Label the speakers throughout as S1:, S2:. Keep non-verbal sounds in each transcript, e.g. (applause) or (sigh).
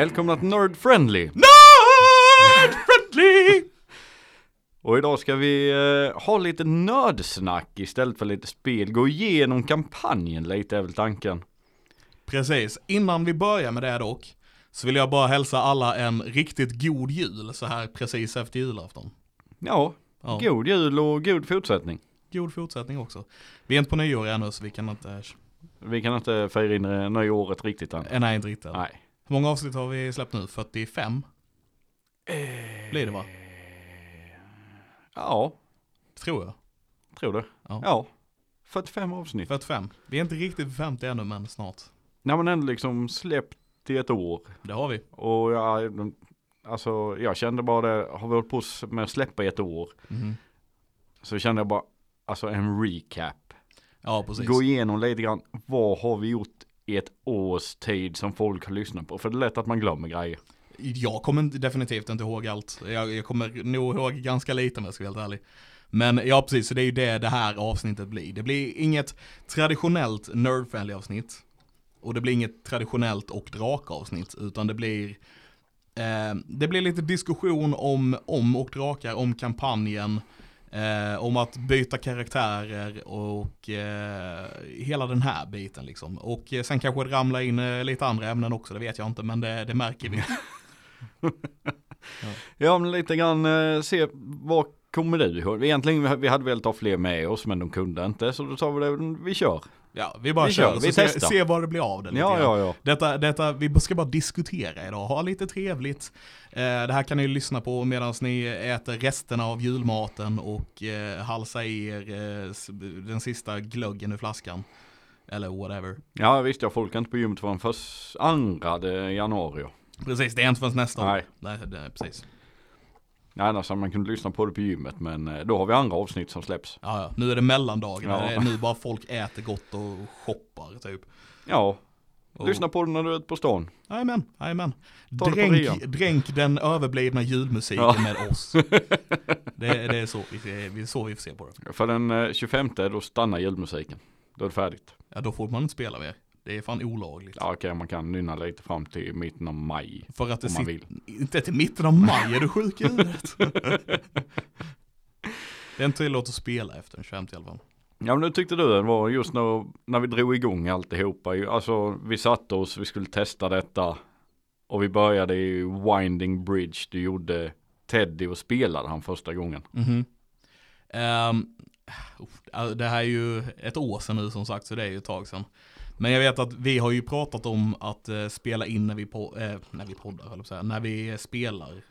S1: Välkomna till Nerd Friendly!
S2: Nerd friendly! (laughs)
S1: Och idag ska vi eh, ha lite nördsnack istället för lite spel. Gå igenom kampanjen lite är väl tanken.
S2: Precis, innan vi börjar med det dock, så vill jag bara hälsa alla en riktigt god jul så här precis efter julafton.
S1: Ja,
S2: Ja,
S1: god jul och god fortsättning.
S2: god fortsättning också. Vi är inte på nyår ännu så vi kan inte,
S1: Vi kan inte fira in det nya året riktigt än.
S2: eh, nej inte riktigt.
S1: Nej.
S2: Hur många avsnitt har vi släppt nu? 45? Blir det va?
S1: Ja,
S2: Tror jag.
S1: tror det.
S2: Ja.
S1: Ja. 45 avsnitt.
S2: 45. Vi är inte riktigt vid 50 ännu men snart.
S1: När man ändå liksom släppt i ett år.
S2: Det har vi.
S1: Och jag, alltså jag kände bara det, har vi hållit på med att släppa i ett år.
S2: Mhm.
S1: Så kände jag bara, alltså en recap.
S2: Ja precis.
S1: Gå igenom lite grann, vad har vi gjort i ett års tid som folk har lyssnat på? För det är lätt att man glömmer grejer.
S2: Jag kommer definitivt inte ihåg allt. Jag, jag kommer nog ihåg ganska lite om jag ska vara helt ärlig. Men ja, precis, så det är ju det det här avsnittet blir. Det blir inget traditionellt nerdfriendly avsnitt. Och det blir inget traditionellt och drakavsnitt, utan det blir eh, det blir lite diskussion om, om och drakar, om kampanjen, eh, om att byta karaktärer och eh, hela den här biten liksom. Och eh, sen kanske det ramlar in eh, lite andra ämnen också, det vet jag inte, men det, det märker vi. (laughs)
S1: Ja men lite grann eh, se vad kommer du ihåg? Egentligen vi- vi hade velat ha fler med oss men de kunde inte så då sa vi det, vi kör.
S2: Ja, vi bara
S1: Vi
S2: kör,
S1: kör,
S2: så
S1: vi
S2: se,
S1: testar.
S2: se vad det blir av det lite
S1: Ja
S2: grann.
S1: ja ja.
S2: Detta, detta, vi ska bara diskutera idag, ha lite trevligt. Eh, det här kan ni lyssna på medan ni äter resterna av julmaten och eh, halsar i er eh, den sista glöggen ur flaskan. Eller whatever.
S1: Ja visst jag folk är inte på gymmet förrän först andra januari. ja.
S2: Precis, det är inte förrän nästa år.
S1: Nej.
S2: Nej, det precis.
S1: Nej, annars hade man kunnat lyssna på det på gymmet men eh, då har vi andra avsnitt som släpps.
S2: Ja, ja. Nu är det mellandagen,
S1: Ja.
S2: nu bara folk äter gott och shoppar typ.
S1: Ja,
S2: Och,
S1: lyssna på det när du är ute på stan.
S2: Jajamän, jajamän. Dränk, dränk den överblivna julmusiken
S1: Ja.
S2: med oss. (laughs) Det, det är så vi, så vi får se på det.
S1: För den eh, 25 då stannar julmusiken. Då är det färdigt.
S2: Ja, då får man inte spela mer. Det är fan olagligt.
S1: Ja okej man kan nynna lite fram till mitten av maj.
S2: För att det
S1: man vill.
S2: inte till mitten av maj, är du sjuk i huvudet? (laughs) det är inte tillåtet att spela efter den 25 i alla fall.
S1: Ja men hur tyckte du det var just när, när vi drog igång alltihopa. Alltså vi satte oss, vi skulle testa detta. Och vi började i Winding Bridge. Du gjorde Teddy och spelade han första gången.
S2: Mhm. Ehm, uff, det här är ju ett år sedan nu som sagt, så det är ju ett tag sedan. Men jag vet att vi har ju pratat om att eh, spela in när vi, på, eh, när vi poddar, höll säga, när vi spelar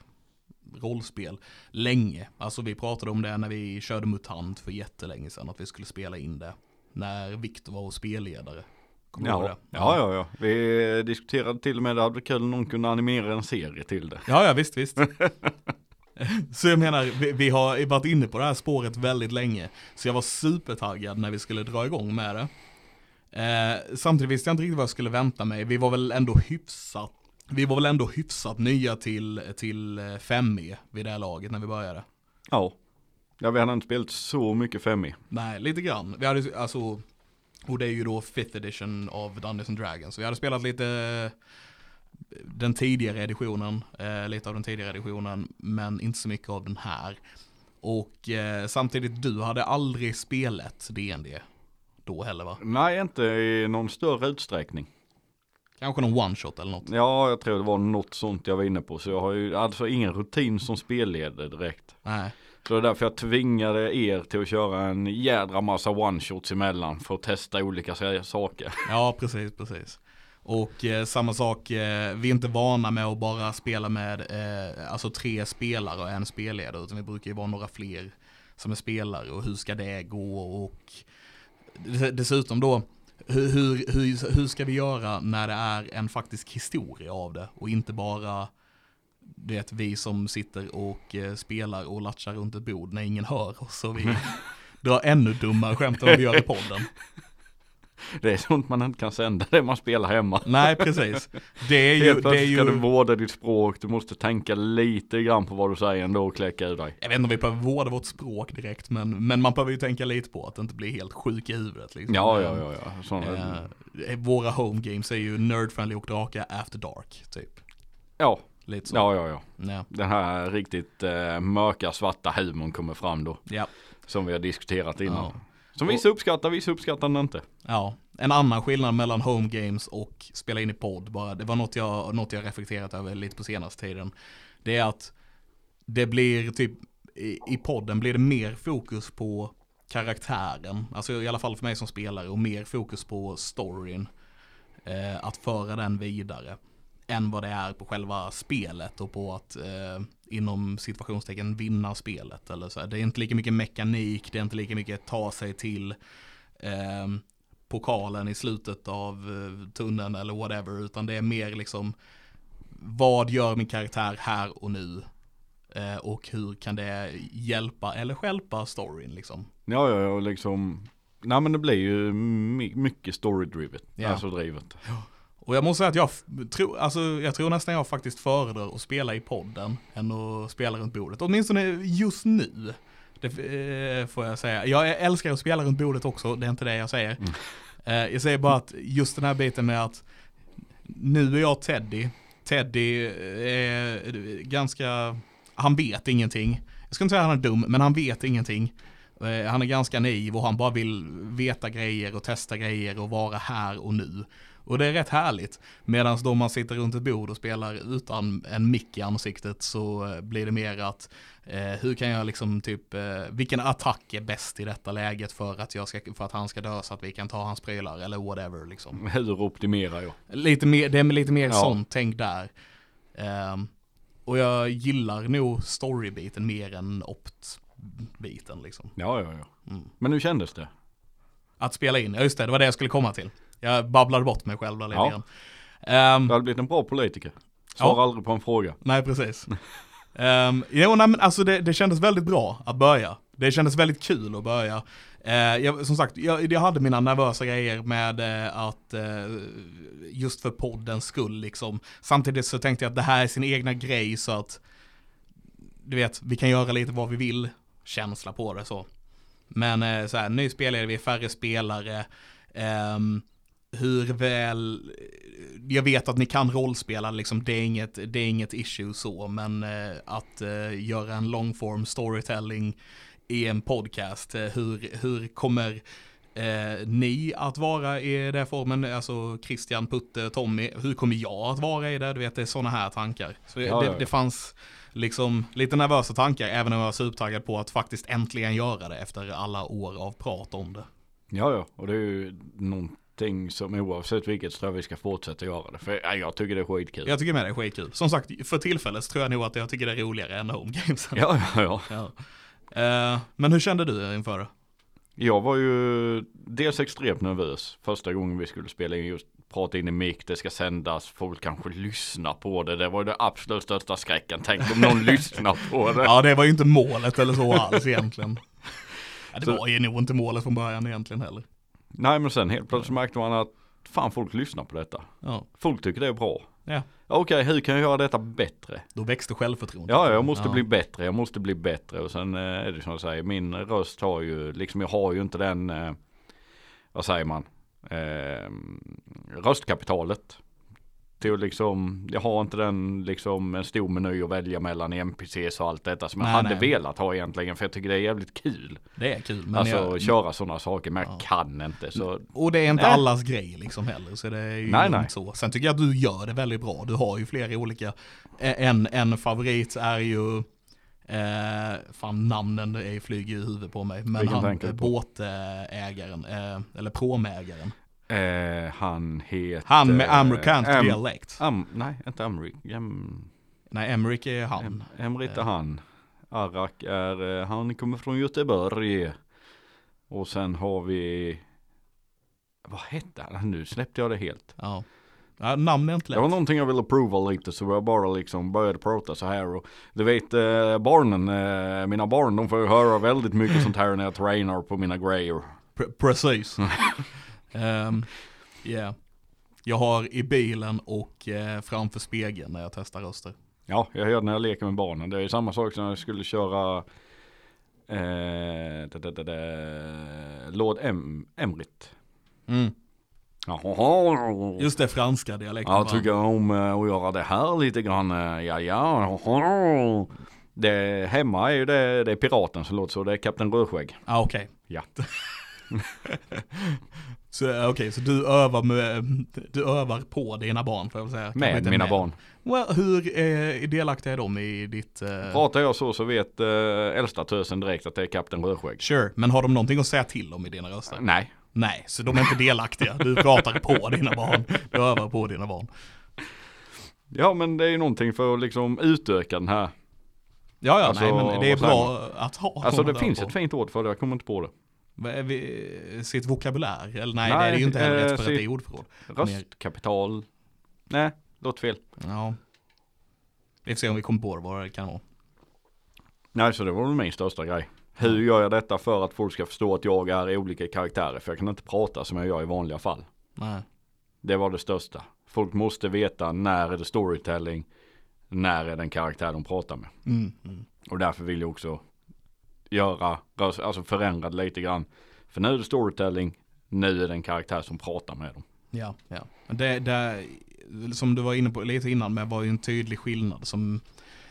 S2: rollspel länge. Alltså vi pratade om det när vi körde MUTANT för jättelänge sedan, att vi skulle spela in det. När Viktor var spelledare. Kommer
S1: Ja.
S2: det?
S1: ja, ja, ja. Vi diskuterade till och med det hade varit kul om någon kunde animera en serie till det.
S2: Ja, ja visst, visst. (laughs) Så jag menar, vi, vi har varit inne på det här spåret väldigt länge. Så jag var supertaggad när vi skulle dra igång med det. Eh, samtidigt visste jag inte riktigt vad jag skulle vänta mig. Vi var väl ändå hyfsat, vi var väl ändå hyfsat nya till, till 5E vid det här laget när vi började.
S1: Ja. Ja vi hade inte spelat så mycket 5 e
S2: Nej, lite grann. Vi hade alltså, och det är ju då 5th edition av Dungeons and Dragons. Så vi hade spelat lite eh, den tidigare editionen, eh, lite av den tidigare editionen, men inte så mycket av den här. Och eh, samtidigt, du hade aldrig spelat D&D då heller va?
S1: Nej inte i någon större utsträckning.
S2: Kanske någon one-shot eller något?
S1: Ja jag tror det var något sånt jag var inne på. Så jag har ju alltså ingen rutin som spelledare direkt.
S2: Nej.
S1: Så det är därför jag tvingade er till att köra en jädra massa one-shots emellan för att testa olika sa- saker. (laughs)
S2: Ja, precis, precis. Och eh, samma sak, eh, vi är inte vana med att bara spela med eh, alltså tre spelare och en spelledare, utan vi brukar ju vara några fler som är spelare och hur ska det gå och dessutom då, hur, hur, hur, hur ska vi göra när det är en faktisk historia av det och inte bara det vi som sitter och eh, spelar och latchar runt ett bord när ingen hör oss och vi (laughs) drar ännu dummare skämt än vad vi gör i podden. (laughs)
S1: Det är sånt man inte kan sända det man spelar hemma.
S2: Nej, precis. Det är ju,
S1: Helt
S2: det är
S1: plötsligt ska du
S2: ju,
S1: vårda ditt språk, du måste tänka lite grann på vad du säger ändå och kläcka ur dig.
S2: jag vet inte om vi behöver vårda vårt språk direkt, men, men man behöver ju tänka lite på att det inte blir helt sjuk i huvudet. Liksom.
S1: Ja, ja, ja, ja. Såna,
S2: Eh, våra home games är ju nerdfriendly och draka after dark, typ.
S1: Ja,
S2: Lite så.
S1: ja, ja, ja.
S2: Ja.
S1: Den här riktigt eh, mörka svarta humorn kommer fram då.
S2: Ja.
S1: Som vi har diskuterat innan.
S2: Ja.
S1: Som vissa uppskattar, vissa uppskattar den inte.
S2: ja. En annan skillnad mellan home games och spela in i podd bara, det var något jag, något jag reflekterat över lite på senaste tiden. Det är att det blir typ, i, i podden blir det mer fokus på karaktären, alltså i alla fall för mig som spelare, och mer fokus på storyn. Eh, att föra den vidare. Än vad det är på själva spelet och på att eh, inom situationstecken vinna spelet. Eller så. Det är inte lika mycket mekanik, det är inte lika mycket ta sig till eh, pokalen i slutet av eh, tunneln eller whatever. Utan det är mer liksom vad gör min karaktär här och nu? Eh, och hur kan det hjälpa eller stjälpa storyn liksom?
S1: Ja, ja, ja, liksom. Nej men det blir ju my- mycket story-drivet.
S2: Ja.
S1: Alltså drivet.
S2: Och jag måste säga att jag tror, alltså jag tror nästan jag faktiskt föredrar att spela i podden än att spela runt bordet. Åtminstone just nu. Det eh, får jag säga. Jag älskar att spela runt bordet också, det är inte det jag säger.
S1: Mm.
S2: Eh, jag säger bara att just den här biten med att nu är jag Teddy. Teddy är ganska, han vet ingenting. Jag ska inte säga att han är dum, men han vet ingenting. Eh, Han är ganska naiv och han bara vill veta grejer och testa grejer och vara här och nu. Och det är rätt härligt. Medan då man sitter runt ett bord och spelar utan en mick i ansiktet så eh, blir det mer att eh, hur kan jag liksom typ, eh, vilken attack är bäst i detta läget för att, jag ska, för att han ska dö så att vi kan ta hans prylar eller whatever liksom. (laughs)
S1: Hur optimerar jag?
S2: Lite mer, det är lite mer
S1: Ja.
S2: sånt tänk där. Ehm, och jag gillar nog storybiten mer än opt-biten liksom.
S1: Ja, ja, ja.
S2: Mm.
S1: Men hur kändes det?
S2: Att spela in, ja just det, det var det jag skulle komma till. Jag babblade bort mig själv där lite
S1: Ja.
S2: grann. Ehm,
S1: Du hade blivit en bra politiker. Svarar
S2: Ja.
S1: aldrig på en fråga.
S2: nej, precis. um, (laughs) jo, nej, men alltså det, det kändes väldigt bra att börja. Det kändes väldigt kul att börja. Eh, jag, som sagt, jag, jag hade mina nervösa grejer med eh, att eh, just för poddens skull liksom. Samtidigt så tänkte jag att det här är sin egna grej så att du vet, vi kan göra lite vad vi vill känsla på det så. Men eh, så här, ny spelare, vi är färre spelare. Hur väl, jag vet att ni kan rollspela liksom, det är inget, det är inget issue så, men eh, att eh, göra en longform storytelling i en podcast, eh, hur, hur kommer eh, ni att vara i den formen, alltså Christian, Putte, Tommy, hur kommer jag att vara i det? Du vet, det är sådana här tankar. Så det,
S1: ja, ja.
S2: det fanns liksom lite nervösa tankar, även om jag var supertaggad på att faktiskt äntligen göra det efter alla år av prat om det.
S1: Ja, ja. Och det är ju någonting som oavsett vilket så tror jag vi ska fortsätta göra det. För ja, jag tycker det är skitkul.
S2: Jag tycker med det är skitkul. Som sagt, för tillfället så tror jag nog att jag tycker det är roligare än home gamesen.
S1: Ja, ja, ja.
S2: Ja. Eh, men hur kände du inför det?
S1: Jag var ju dels extremt nervös första gången vi skulle spela in just prata in i mick, det ska sändas, folk kanske lyssnar på det. Det var ju det absolut största skräcken. Tänk om någon (laughs) lyssnar på det.
S2: Ja, det var ju inte målet eller så alls egentligen. (laughs) Ja, det
S1: Så-
S2: var ju nog inte målet från början egentligen heller.
S1: Nej men sen helt plötsligt märkte man att fan folk lyssnar på detta.
S2: Ja,
S1: Folk tycker det är bra.
S2: Ja.
S1: Okej, hur kan jag göra detta bättre?
S2: då växte självförtroendet.
S1: Ja, jag måste
S2: Ja.
S1: bli bättre, jag måste bli bättre och sen eh, är det som jag säger, min röst har ju, liksom jag har ju inte den, eh, vad säger man, eh, röstkapitalet. Till att liksom, jag har inte den liksom en stor meny att välja mellan i NPCs och allt detta som jag
S2: Nej,
S1: hade
S2: nej.
S1: velat ha egentligen för jag tycker det är jävligt kul.
S2: Det är kul. Men
S1: alltså
S2: jag,
S1: köra sådana saker men jag
S2: Ja.
S1: kan inte så.
S2: och det är inte
S1: Nej.
S2: allas grej liksom heller. Så det är ju
S1: Nej, nej.
S2: så. Sen tycker jag att du gör det väldigt bra. Du har ju flera olika. Eh, En, en favorit är ju Eh, fan namnen är, flyger i huvudet på mig. Men han, båtägaren, eh, eller promägaren.
S1: Eh, han heter...
S2: Han med amerikansk
S1: Am-
S2: dialekt.
S1: Am, nej, inte Amrik. Em,
S2: Nej, Emmerich är han.
S1: em, Emrit är
S2: Eh.
S1: han. Arak är, eh, han kommer från Göteborg. Och sen har vi, vad hette han? Nu släppte jag det helt.
S2: Ja. ja namn är inte
S1: Det var
S2: lätt.
S1: någonting jag ville prova lite så jag bara liksom började prata så här och du vet eh, barnen, eh, mina barn de får höra väldigt mycket sånt här när jag tränar på mina grejer.
S2: Pre- precis. (laughs) um, yeah. Jag har i bilen och eh, framför spegeln när jag testar röster.
S1: Ja, jag hör när jag leker med barnen. Det är ju samma sak som när jag skulle köra eh, det, det, det, det, Lord em, Emrit.
S2: Mm. Just det, franska dialekten.
S1: Jag tycker om eh, att göra det här lite grann. eh, Ja, ja. Det hemma är ju det, det är piraten som låter så. Det är Kapten Rödskägg.
S2: Ja, okej.
S1: Ja. (laughs)
S2: Så eh, okej, så du övar med, du övar på dina barn får jag väl säga.
S1: Med mina barn.
S2: Well, hur eh, delaktiga är de i ditt... Eh...
S1: Pratar jag så så vet äh, äldsta tösen direkt att det är Kapten Rödskägg.
S2: Sure, men har de någonting att säga till om i dina röster?
S1: Nej.
S2: Nej, så de är inte delaktiga. Du pratar på dina barn. Du övar på dina barn.
S1: Ja men det är ju någonting för att liksom utöka den här.
S2: Ja, ja,
S1: Alltså,
S2: nej, men det är bra att ha.
S1: Alltså det finns
S2: på.
S1: ett fint ord för det, jag kommer inte på det.
S2: Vi- Sitt vokabulär? Eller nej,
S1: Nej,
S2: det är ju inte heller
S1: eh,
S2: rätt för att
S1: sitt-
S2: det är ordförråd.
S1: Röstkapital. Nej, låt fel.
S2: Ja. Vi får se om vi kommer på det, vad det kan vara.
S1: Nej så det var väl min största grej. Hur gör jag detta för att folk ska förstå att jag är olika karaktärer? För jag kan inte prata som jag gör i vanliga fall.
S2: Nej.
S1: Det var det största. Folk måste veta när är det storytelling, när är den karaktär de pratar med.
S2: Mm, mm.
S1: Och därför vill jag också göra, alltså-, alltså förändra det lite grann. För nu är det storytelling, nu är det en karaktär som pratar med dem.
S2: Ja, ja. Men Det, det, som du var inne på lite innan men var ju en tydlig skillnad som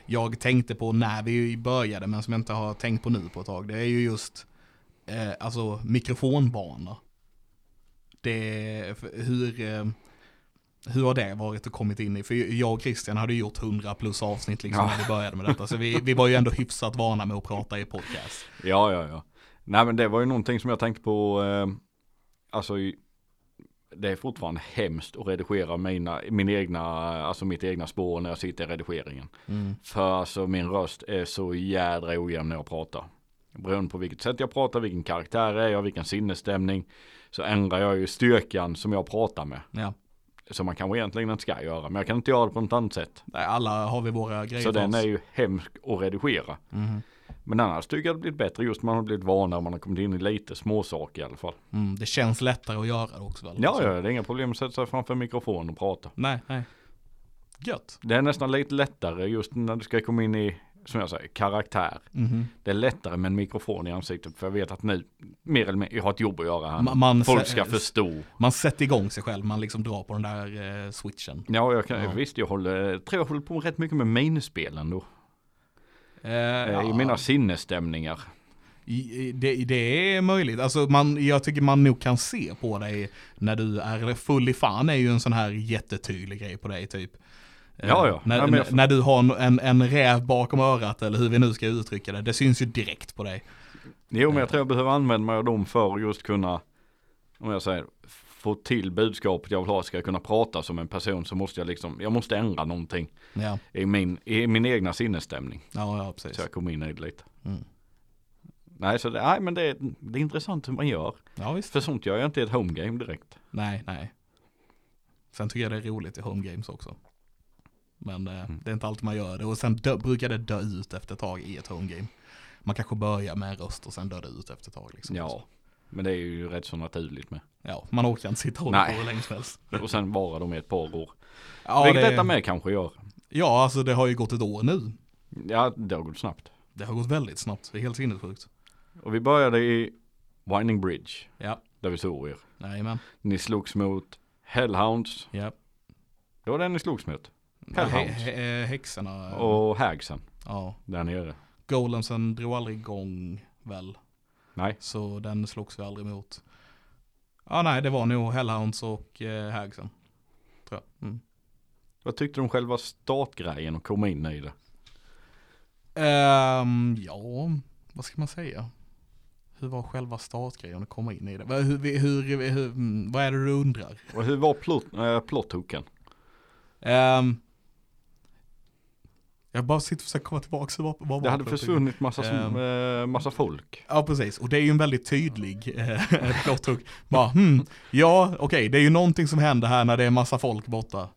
S2: jag tänkte på när vi började men som jag inte har tänkt på nu på ett tag. Det är ju just eh, alltså mikrofonbana. Det, hur, eh, hur har det varit och kommit in i? För jag och Christian hade ju gjort 100 plus avsnitt liksom
S1: Ja.
S2: när vi började med detta. Så vi, vi var ju ändå hyfsat vana med att prata i podcast.
S1: Ja, ja, ja. Nej men det var ju någonting som jag tänkte på, eh, alltså det är fortfarande hemskt att redigera mina, min egna, alltså mitt egna spår när jag sitter i redigeringen.
S2: Mm.
S1: För alltså min röst är så jädra ojämn när jag pratar. Beroende på vilket sätt jag pratar, vilken karaktär är jag, vilken sinnesstämning. Så ändrar jag ju styrkan som jag pratar med.
S2: Ja.
S1: Som man kanske egentligen inte ska göra. Men jag kan inte göra det på något annat sätt.
S2: Nej, Alla har vi våra grejer
S1: Så den är ju hemsk att redigera.
S2: Mhm.
S1: Men annars tycker jag det blivit bättre just man har blivit vanare. Man har kommit in i lite småsaker i alla fall.
S2: Mm, det känns lättare att göra det också väl?
S1: Ja,
S2: Så-
S1: ja, det är inga problem att sätta sig framför mikrofonen och prata.
S2: Nej, nej. Gött.
S1: Det är nästan lite lättare just när du ska komma in i, som jag säger, karaktär.
S2: Mhm.
S1: Det är lättare med en mikrofon i ansiktet för jag vet att nu, mer eller mindre, jag har ett jobb att göra här.
S2: Ma- man
S1: Folk ska förstå.
S2: Man sätter igång sig själv, man liksom drar på den där eh, switchen.
S1: Ja, jag kan,
S2: Ja.
S1: visst jag håller, tror jag håller på rätt mycket med minispelen då.
S2: Eh,
S1: Eh, I mina sinnesstämningar.
S2: det, det är möjligt, alltså man, jag tycker man nog kan se på dig när du är full i fan är ju en sån här jättetydlig grej på dig typ. Eh,
S1: Ja, ja.
S2: När,
S1: Ja,
S2: när, du har en, en, en räv bakom örat eller hur vi nu ska uttrycka det, det syns ju direkt på dig.
S1: Jo, men jag tror jag behöver använda mig av dem för att just kunna, om jag säger, få till budskapet jag vill ha. Ska jag kunna prata som en person så måste jag liksom, jag måste ändra någonting
S2: Ja,
S1: i min, i min egna sinnesstämning.
S2: ja, ja precis.
S1: Så jag kommer in i det lite.
S2: Mm.
S1: Nej, så det, nej, men det, är- det är intressant hur man gör.
S2: Ja, visst.
S1: För sånt gör jag inte i ett home game direkt.
S2: Nej, nej. Sen tycker jag det är roligt i home games också. Men eh,
S1: Mm.
S2: det är inte alltid man gör det. Och sen dö, brukar det dö ut efter ett tag i ett home game. Man kanske börjar med en röst och sen dör det ut efter ett tag. Liksom.
S1: Ja, men det är ju rätt så naturligt med.
S2: ja, man orkar inte sitta och hålla på hur länge som helst. (laughs)
S1: Och sen vara de i ett par år.
S2: Ja,
S1: Vilket
S2: det,
S1: detta med kanske gör.
S2: ja, alltså det har ju gått ett år nu.
S1: Ja, det har gått snabbt.
S2: Det har gått väldigt snabbt. Det är helt sinnessjukt.
S1: Och vi började i Winding Bridge,
S2: Ja,
S1: där vi såg er.
S2: jajamän.
S1: Ni slogs mot Hellhounds.
S2: Ja.
S1: Det var den ni slogs mot.
S2: He-
S1: Hellhounds.
S2: he- häxorna.
S1: Och Hagsen,
S2: Ja.
S1: där nere.
S2: Golemsen drog aldrig igång väl.
S1: Nej,
S2: Så den slogs vi aldrig mot. Ja nej, det var nog Hellhounds och eh, Hagsen. Tror jag. Mm.
S1: vad tyckte du om själva startgrejen och komma in i det?
S2: Ehm, ja, vad ska man säga? Hur var själva startgrejen att komma in i det? Vad- Hur, hur, hur, hur, mm, vad är det du undrar?
S1: Och hur var plot, äh, plothooken?
S2: Um, jag bara sitter och försöker komma tillbaka till vad, vad
S1: Det
S2: var
S1: hade
S2: det?
S1: försvunnit massa, äh, massa folk.
S2: Ja precis, och det är ju en väldigt tydlig eh, (laughs) plot hook. Bara, hmm, ja okej, det är ju någonting som händer här när det är massa folk borta.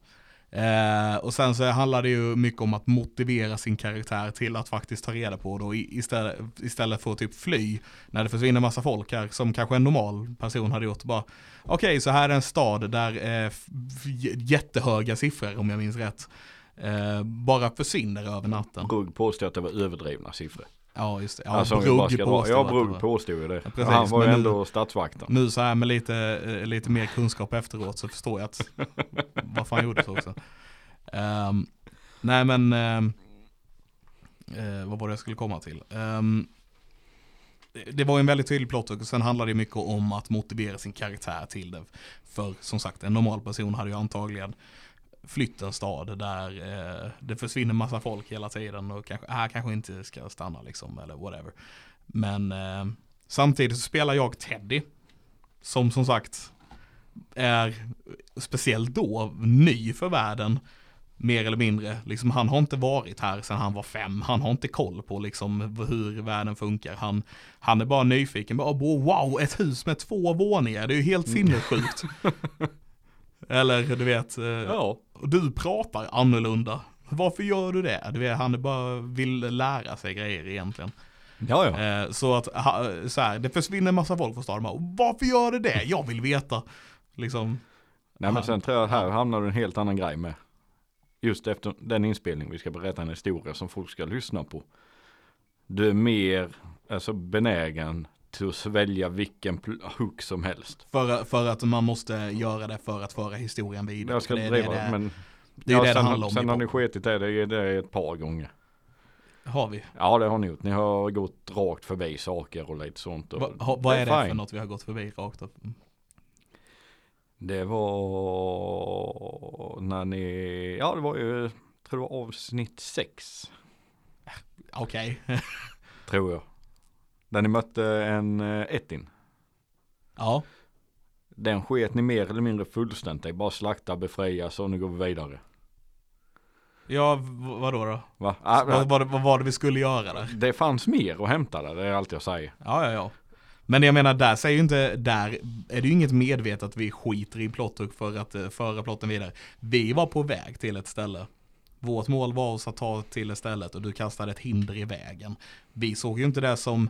S2: Eh, och sen så handlar det ju mycket om att motivera sin karaktär till att faktiskt ta reda på det och istället, istället för att typ fly när det försvinner massa folk här som kanske en normal person hade gjort. Bara, okej så här är en stad där f- jättehöga siffror om jag minns rätt. Eh, bara försvinner över natten.
S1: Rugg påstår att det var överdrivna siffror.
S2: Ja, just det. Ja,
S1: alltså,
S2: Brugg påstår
S1: Ja, Brugg påstod ju det.
S2: Ja, precis,
S1: han var ju
S2: men nu-
S1: ändå statsvakten.
S2: Nu så här med lite, eh, lite mer kunskap efteråt så förstår jag att (laughs) vad fan gjorde så också. Ehm, nej men, ehm, eh, vad var det jag skulle komma till? Ehm, det var ju en väldigt tydlig plott och sen handlade det mycket om att motivera sin karaktär till det. För som sagt, en normal person hade ju antagligen flytt en stad där eh, det försvinner massa folk hela tiden och kanske, här kanske inte ska stanna liksom eller whatever. Men eh, samtidigt så spelar jag Teddy som som sagt är speciellt då ny för världen. Mer eller mindre, liksom han har inte varit här sedan han var fem, han har inte koll på liksom hur världen funkar. Han, han är bara nyfiken, bara "Åh, wow, ett hus med två våningar, det är ju helt sinnessjukt. (laughs) eller du vet, eh,
S1: Ja,
S2: du pratar annorlunda. Varför gör du det? Du vet, han bara vill lära sig grejer egentligen.
S1: ja, ja.
S2: Eh, så att så här, det försvinner en massa folk från staden. Varför gör det det? Jag vill veta. Liksom,
S1: Nej men sen tror jag att här hamnar du en helt annan grej med. Just efter den inspelning vi ska berätta en historia som folk ska lyssna på. Du är mer alltså, benägen till att svälja vilken hook som helst.
S2: för, för att man måste göra det för att föra historien vidare.
S1: Jag ska
S2: det, är
S1: driva
S2: det, det,
S1: men
S2: det är
S1: ja,
S2: det det
S1: sen,
S2: handlar om.
S1: sen har ni
S2: pop.
S1: sketit det, det är det ett par gånger.
S2: Har vi?
S1: Ja det har ni gjort. Ni har gått rakt förbi saker och lite sånt. Och
S2: Va, ha, vad är det för
S1: fine.
S2: något vi har gått förbi rakt upp?
S1: Det var när ni, ja det var ju, tror det var avsnitt sex.
S2: Okej. (laughs)
S1: Tror jag. Där ni mötte en uh, Ettin.
S2: ja.
S1: Den sket ni mer eller mindre fullständigt. Bara slakta, befria så nu går vi vidare.
S2: Ja, vadå då?
S1: Va? Ah,
S2: vad, vad, vad var det vi skulle göra där?
S1: Det fanns mer att hämta där, det är allt jag säger.
S2: Ja, ja, ja. Men jag menar, där säger ju inte, där är det ju inget medvetet att vi skiter i plotthugg för att eh, föra plotten vidare. Vi var på väg till ett ställe. Vårt mål var oss att ta till ett stället och du kastade ett hinder i vägen. Vi såg ju inte det som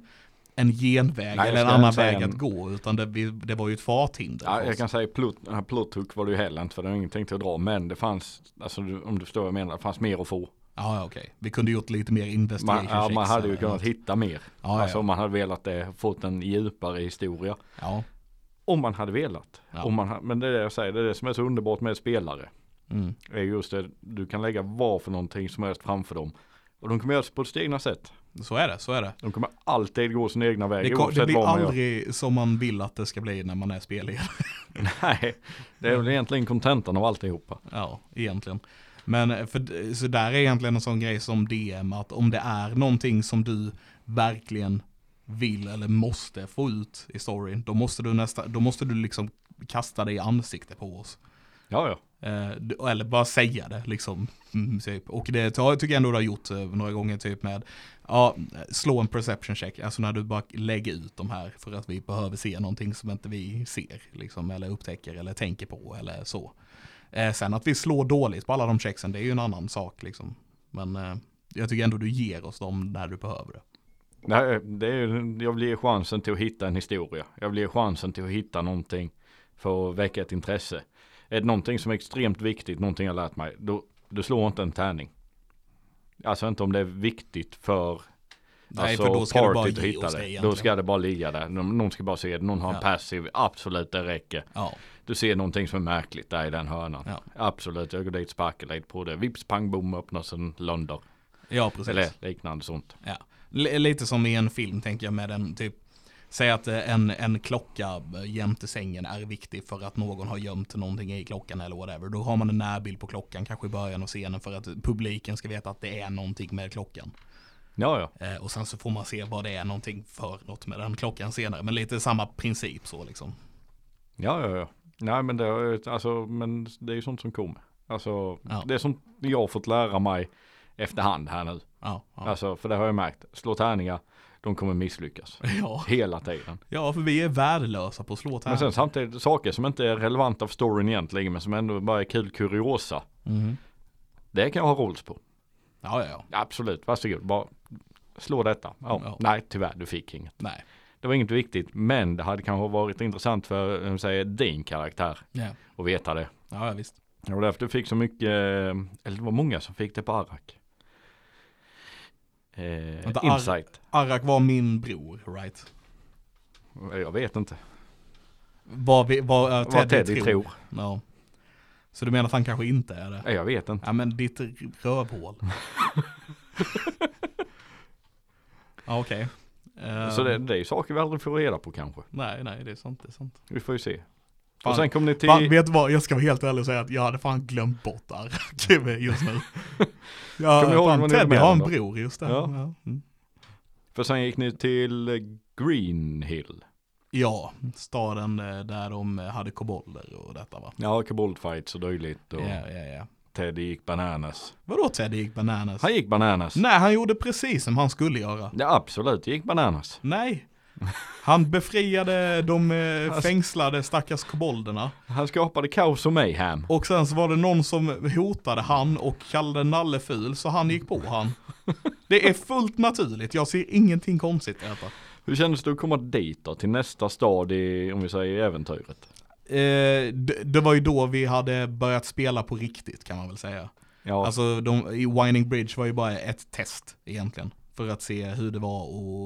S2: en genväg
S1: Nej,
S2: eller en annan väg
S1: en-
S2: att gå, utan det, det var ju ett farthinder.
S1: Ja, jag kan säga här plothook var det ju heller inte för det var ingenting till att dra. Men det fanns, alltså om du förstår vad jag menar, det fanns mer att få.
S2: Ja, ja, okej. Vi kunde gjort lite mer investigation
S1: Man, ja, man hade ju kunnat
S2: något.
S1: hitta mer.
S2: Ja,
S1: alltså om man hade velat det, fått en djupare historia.
S2: ja.
S1: Om man hade velat. Om man, men det är det jag säger, det är det som är så underbart med spelare.
S2: Mm.
S1: Är just det, du kan lägga vad för någonting som helst framför dem. Och de kommer göra det på sitt egna sätt.
S2: Så är det, så är det.
S1: De kommer alltid gå sin egna väg
S2: Det, kom, det blir
S1: man gör.
S2: aldrig som man vill att det ska bli när man är spelledare. (laughs)
S1: Nej, det är väl egentligen kontentan av alltihopa.
S2: Ja, egentligen. Men eh, för, så där är egentligen en sån grej som DM, att om det är någonting som du verkligen vill eller måste få ut i storyn, då måste du nästa, då måste du liksom kasta det i ansiktet på oss.
S1: Ja, ja.
S2: Eh, eller bara säga det liksom. Mm, typ. Och det tar- tycker jag ändå du har gjort eh, några gånger typ med, ja, slå en perception check, alltså när du bara lägger ut de här för att vi behöver se någonting som inte vi ser, liksom, eller upptäcker eller tänker på eller så. Eh, sen att vi slår dåligt på alla de checksen, det är ju en annan sak liksom. Men eh, jag tycker ändå du ger oss dem när du behöver det.
S1: Nej, det är, jag vill ge chansen till att hitta en historia. Jag vill ge chansen till att hitta någonting för att väcka ett intresse. Är det någonting som är extremt viktigt, någonting jag lärt mig, då, då slår inte en tärning. Alltså inte om det är viktigt för
S2: Nej,
S1: alltså,
S2: för då ska du bara ge
S1: hitta
S2: oss det
S1: det. Då ska det bara ligga där. Någon, ska bara se det. Någon har en
S2: Ja.
S1: passiv. Absolut, det räcker.
S2: Ja,
S1: Du ser någonting som är märkligt där i den hörnan.
S2: Ja.
S1: Absolut, jag går dit, sparkar lite på det. Vips, pang, bom, öppnas en lönder.
S2: ja precis.
S1: Eller liknande sånt.
S2: Ja. L- lite som i en film tänker jag med en typ Säg att eh, en, en klocka eh, jämte sängen är viktig för att någon har gömt någonting i klockan eller whatever. Då har man en närbild på klockan kanske i början av scenen för att publiken ska veta att det är någonting med klockan.
S1: Ja, ja.
S2: Eh, och sen så får man se vad det är någonting för något med den klockan senare. Men lite samma princip så liksom.
S1: Ja, ja, ja. Nej, men det, är- alltså, men det är ju sånt som kommer. Alltså,
S2: Ja.
S1: det är sånt jag har fått lära mig efterhand här nu.
S2: Ja, ja.
S1: Alltså, för det har jag märkt. Slå tärningar, de kommer misslyckas. (laughs)
S2: ja.
S1: Hela tiden.
S2: ja, för vi är värdelösa på att slå
S1: Men
S2: tärningar.
S1: sen samtidigt saker som inte är relevanta för storyn egentligen, men som ändå bara är kul kuriosa.
S2: Mhm.
S1: Det kan jag ha rolls på.
S2: Ja, ja, ja.
S1: Absolut, varsågod. Bara slå detta. Ja.
S2: Ja.
S1: Nej, tyvär, du fick inget.
S2: Nej.
S1: Det var inget viktigt, men det hade kanske varit intressant för eh, säger, din karaktär
S2: Ja,
S1: att veta det.
S2: ja, ja visst.
S1: Det var därför du fick så mycket, eh, eller det var många som fick det på Arak. Eh,
S2: Vänta, Ar-
S1: insight.
S2: Arak var min bror, right?
S1: Jag vet inte.
S2: Vad, vi, vad, uh,
S1: Vad Teddy tror.
S2: Ja. Så du menar att han kanske inte är det?
S1: Nej, Jag vet inte.
S2: Ja men ditt rövhål. (laughs) ja okej. Eh,
S1: Så det, det är ju saker vi aldrig får reda på kanske.
S2: Nej, nej det är sant, det är sant.
S1: Vi får ju se.
S2: Fan.
S1: Och sen kom ni till...
S2: Fan, vet du vad, jag ska vara helt ärlig och säga att jag hade fan glömt bort Arak (laughs) just nu. (laughs) Ja,
S1: Kommer
S2: fan, Teddy har en
S1: då?
S2: bror, just det.
S1: Ja.
S2: Ja. Mm.
S1: För sen gick ni till eh, Green Hill.
S2: ja, staden eh, där de eh, hade kobolder och detta va.
S1: Ja, Kobold fights och dylikt. Och
S2: Ja, ja, ja.
S1: Teddy gick bananas.
S2: Vadå Teddy gick bananas?
S1: Han gick bananas.
S2: Nej, han gjorde precis som han skulle göra.
S1: Ja, absolut. Gick bananas.
S2: Nej. Han befriade de eh, fängslade stackars kobolderna.
S1: Han skapade kaos och mayhem.
S2: Och sen så var det någon som hotade han och kallade Nalle ful så han gick på han. Det är fullt naturligt, jag ser ingenting konstigt i detta.
S1: Hur kändes det att komma dit då? Till nästa stad i, om vi säger äventyret?
S2: Eh, det, det var ju då vi hade börjat spela på riktigt kan man väl säga.
S1: Ja,
S2: Alltså de, i Winding Bridge var ju bara ett test egentligen. För att se hur det var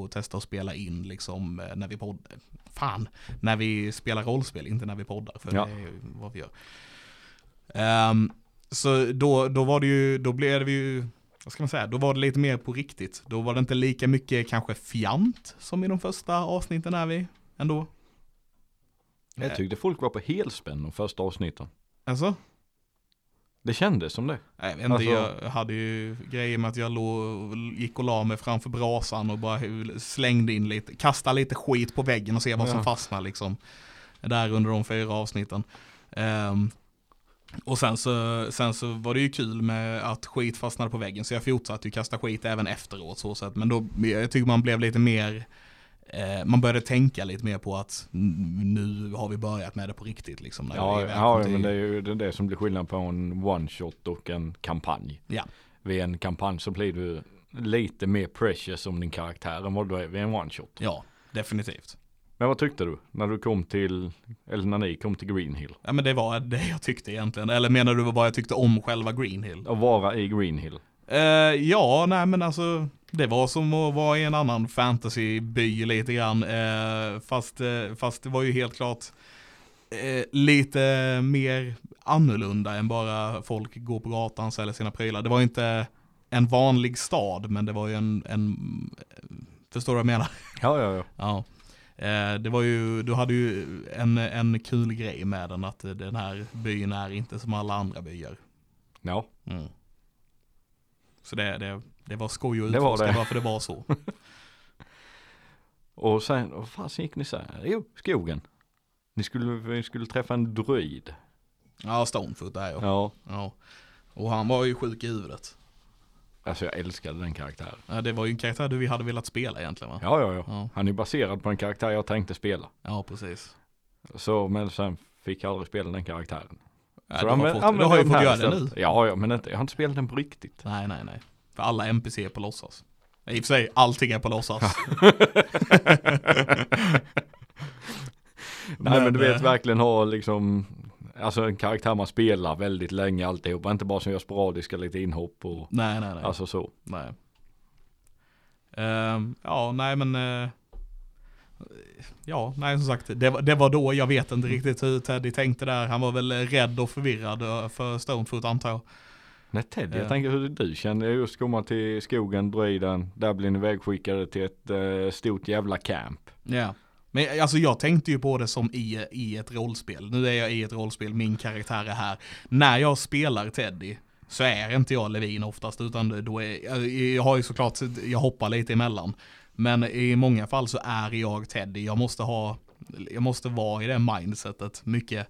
S2: att testa att spela in liksom eh, när vi poddar. Fan, när vi spelar rollspel, inte när vi poddar. För
S1: Ja.
S2: det är ju vad vi gör. Ehm, så då, då var det ju, då blev det ju, vad ska man säga, då var det lite mer på riktigt. Då var det inte lika mycket kanske fjant som i de första avsnitten är vi ändå.
S1: jag tyckte folk var på helspänn de första avsnitten.
S2: Alltså?
S1: Det kändes som det.
S2: Nej, jag vet inte,
S1: Alltså-
S2: jag hade ju grejer med att jag låg, gick och la mig framför brasan och bara slängde in lite, kastade lite skit på väggen och se vad som
S1: Ja.
S2: fastnar liksom. Där under de fyra avsnitten. Ehm, och sen så, sen så var det ju kul med att skit fastnade på väggen så jag fortsatte ju kasta skit även efteråt så sätt. Men då, jag tycker man blev lite mer, man började tänka lite mer på att nu har vi börjat med det på riktigt liksom.
S1: Ja, ja
S2: till-
S1: men det är ju det, som blir skillnad på en one shot och en kampanj.
S2: Ja.
S1: Vid en kampanj så blir du lite mer precious om din karaktär än vad du är vid en one shot.
S2: Ja, definitivt.
S1: Men vad tyckte du när du kom till, eller när ni kom till Green Hill?
S2: Ja men det var det jag tyckte egentligen. Eller menar du vad jag tyckte om själva Green Hill?
S1: Att vara i Green Hill.
S2: Eh, ja, nej men alltså. Det var som att vara i en annan fantasyby lite grann. Eh, fast, eh, fast det var ju helt klart eh, lite mer annorlunda än bara folk går på gatan och säljer sina prylar. Det var inte en vanlig stad men det var ju en, en förstår du vad jag menar?
S1: Ja, ja, ja. (laughs)
S2: Ja. Eh, det var ju, du hade ju en, en kul grej med den att den här byn är inte som alla andra byar.
S1: Ja,
S2: Mm. Så det, det, det var skoj att
S1: Det var
S2: utforska
S1: det.
S2: varför det var så. (laughs)
S1: och sen, vad fan gick ni sen? Jo, skogen. Ni skulle, vi skulle träffa en druid.
S2: Ja, Stonefoot är jag. Ja.
S1: Ja,
S2: ja. Och han var ju sjuk i huvudet.
S1: alltså jag älskade den karaktären.
S2: Ja, det var ju en karaktär du vi hade velat spela egentligen va?
S1: Ja, ja, ja.
S2: Ja,
S1: Han är baserad på en karaktär jag tänkte spela.
S2: ja precis.
S1: Så, men sen fick jag aldrig spela den karaktären.
S2: Ja,
S1: Så
S2: du, har
S1: anvä-
S2: fått,
S1: använder
S2: du har ju fått
S1: här
S2: göra det nu.
S1: Ja, ja, men inte, jag har inte spelat den på riktigt.
S2: Nej, nej, nej. För alla NPC är på låtsas. I och för sig, allting är på låtsas. (laughs)
S1: Nej men, du vet
S2: eh,
S1: verkligen ha liksom Alltså en karaktär man spelar väldigt länge alltihopa. Inte bara som gör sporadiska lite inhopp och
S2: Nej, nej, nej.
S1: alltså så.
S2: Nej. Ehm, ja, nej men. eh, ja, nej som sagt. Det, var- det var då. Jag vet inte riktigt hur Teddy tänkte där. Han var väl rädd och förvirrad eh, för Stonefoot antar jag.
S1: Nej Ted, jag
S2: Ja.
S1: tänker hur du känner just komma till skogen, druiden. Där blir ni vägskickade till ett eh, stort jävla camp.
S2: Ja. Men alltså jag tänkte ju på det som i, i ett rollspel. Nu är jag i ett rollspel, min karaktär är här. När jag spelar Teddy så är inte jag Levin oftast utan då är, jag- jag har ju såklart, jag hoppar lite emellan. Men i många fall så är jag Teddy, jag måste ha, jag måste vara i det mindsetet mycket.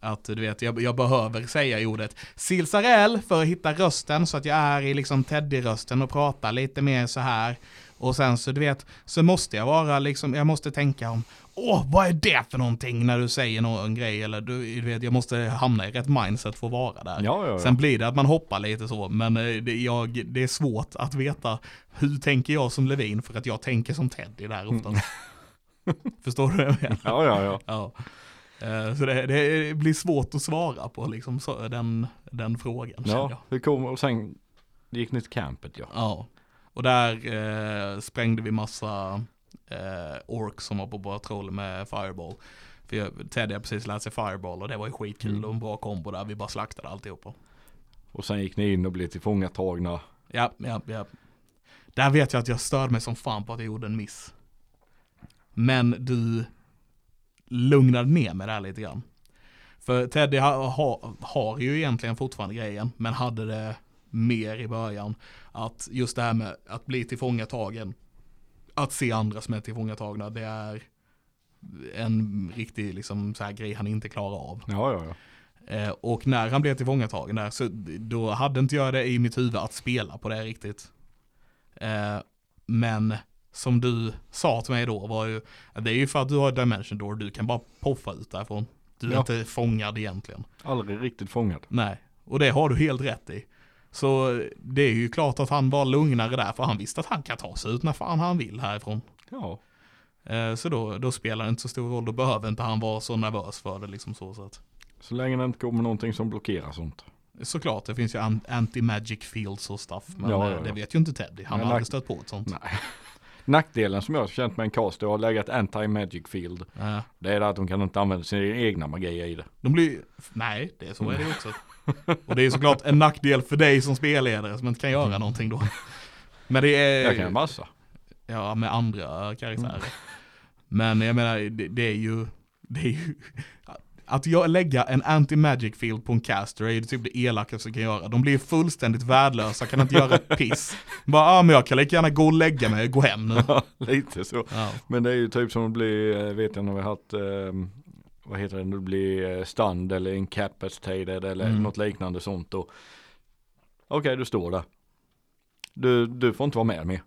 S2: Att du vet, jag, jag behöver säga ordet Silsarell för att hitta rösten så att jag är i liksom Teddy-rösten och pratar lite mer så här. Och sen så du vet, så måste jag vara liksom, jag måste tänka om, åh vad är det för någonting när du säger någon grej eller du, du vet, jag måste hamna i rätt mindset för att vara där.
S1: Ja, ja, ja.
S2: Sen blir det att man hoppar lite så, men eh, det, jag, det är svårt att veta hur tänker jag som Levin för att jag tänker som Teddy där ofta. (laughs) Förstår du vad jag menar?
S1: ja, ja, ja.
S2: Eh, Så det, det blir svårt att svara på liksom så, den, den frågan.
S1: ja. Hur kom, och sen gick ni till campet ja.
S2: Ja. Och där eh, sprängde vi massa eh, orks som var på våra troll med fireball. För jag, Teddy har precis lärt sig fireball och det var ju skitkul
S1: Mm.
S2: och en bra kombo där. Vi bara slaktade alltihopa.
S1: Och sen gick ni in och blev tillfångatagna.
S2: Ja, ja, ja. Där vet jag att jag störde mig som fan på att jag gjorde en miss. Men du lugnade ner mig där lite grann. För Teddy ha, ha, har ju egentligen fortfarande grejen, men hade det mer i början. Att just det här med att bli tillfångatagen, att se andra som är tillfångatagna, det är en riktig liksom, så här grej han inte klarar av.
S1: Ja, ja, ja.
S2: Eh, och när han blev tillfångatagen där så då hade inte jag det i mitt huvud att spela på det riktigt. Eh, men som du sa till mig då var ju, det är ju för att du har Dimension Door, du kan bara poffa ut därifrån. Du är
S1: Ja.
S2: inte fångad egentligen.
S1: Aldrig riktigt fångad.
S2: Nej, och det har du helt rätt i. Så det är ju klart att han var lugnare där, för han visste att han kan ta sig ut när fan han vill härifrån.
S1: Ja.
S2: Eh, så då, då spelar det inte så stor roll, då behöver inte han vara så nervös för det liksom så. så att.
S1: Så länge det inte kommer någonting som blockerar sånt.
S2: Såklart, det finns ju an- anti-magic fields och stuff. Men
S1: Ja,
S2: eh,
S1: ja, ja.
S2: det vet ju inte Teddy. Han har aldrig stött på ett sånt.
S1: Nej. Nackdelen som jag har känt med en cast är att ha legat anti-magic field.
S2: Eh,
S1: Det är det att de kan inte använda sina egna magier i det.
S2: de blir Nej, det är så är det också. och det är såklart en nackdel för dig som spelledare som inte kan göra någonting då. Men det är...
S1: Jag kan massa.
S2: Ja, med andra karaktärer. Men jag menar, det, det är ju... Det är ju... Att jag lägga en anti-magic field på en caster är ju typ det elakaste jag kan göra. De blir fullständigt värdelösa, kan inte göra ett piss. (laughs) Bara, ja ah, men jag kan lika gärna gå och lägga mig och gå hem nu. (laughs)
S1: Lite så.
S2: Ja.
S1: Men det är ju typ som att bli, eh, vet jag när vi har haft, eh, vad heter det, du blir eh, stunned eller incapacitated eller
S2: Mm.
S1: något liknande sånt. Okej, du står där. Du, du får inte vara med mer.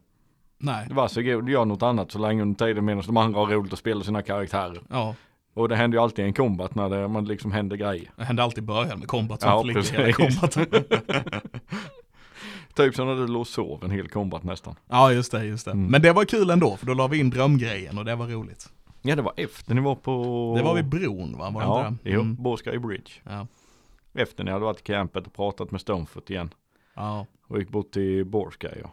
S2: Nej.
S1: Varsågod, gör något annat så länge under tiden medan de andra har roligt att spela sina karaktärer.
S2: Ja,
S1: Och det händer ju alltid en combat när det man liksom händer grejer.
S2: det hände alltid i början med combat som
S1: Ja,
S2: flickade hela. (laughs)
S1: Typ som när du låg och sov en hel combat nästan.
S2: ja, just det, just det.
S1: Mm.
S2: Men det var kul ändå, för då la vi in drömgrejen och det var roligt.
S1: Ja det var efter ni var på...
S2: Det var vid bron va? Var
S1: Ja,
S2: det?
S1: jo,
S2: Mm.
S1: Borsky Bridge.
S2: Ja.
S1: Efter ni hade varit i campet och pratat med Stonefoot igen.
S2: ja.
S1: Och gick bort till Borsky ja.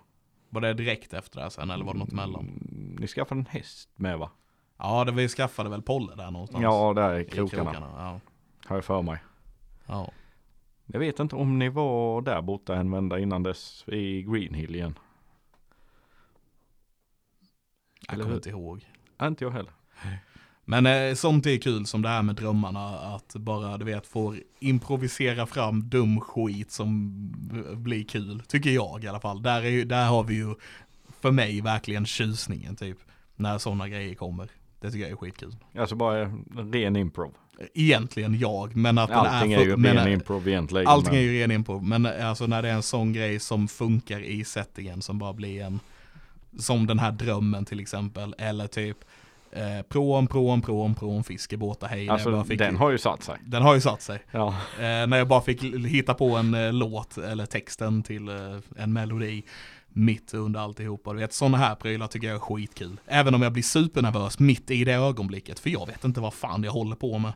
S2: Var det direkt efter det sen eller var det något emellan?
S1: Mm, Ni skaffade en häst med va?
S2: Ja, det vi skaffade väl Polle där någonstans.
S1: Ja, där i
S2: i
S1: krokarna.
S2: Ja.
S1: Har jag för mig.
S2: ja.
S1: Jag vet inte om ni var där borta en vända innan dess i Greenhill igen.
S2: Jag
S1: Eller
S2: kommer inte ihåg.
S1: Äh, Inte jag heller.
S2: Men eh, sånt är kul som det här med drömmarna, att bara du vet får improvisera fram dum skit som blir kul, tycker jag i alla fall. Där, är där har vi ju för mig verkligen tjusningen typ, när sådana grejer kommer. Det tycker jag är skitkul.
S1: Alltså bara en ren improv.
S2: Egentligen jag, men att
S1: Allting
S2: den
S1: är
S2: är,
S1: ju
S2: för-
S1: ren improv egentligen.
S2: Allting
S1: men-
S2: är ju ren improv, men alltså när det är en sån grej som funkar i settingen som bara blir en, som den här drömmen till exempel, eller typ eh, pråm, pråm, pråm, pråm, fiskebåtar, hej.
S1: Alltså
S2: fick-
S1: den har ju satt sig.
S2: den har ju satt sig.
S1: Ja.
S2: Eh, när jag bara fick hitta på en eh, låt eller texten till eh, en melodi mitt under alltihopa. Du vet, sådana här prylar tycker jag är skitkul. Även om jag blir supernervös mitt i det ögonblicket, för jag vet inte vad fan jag håller på med.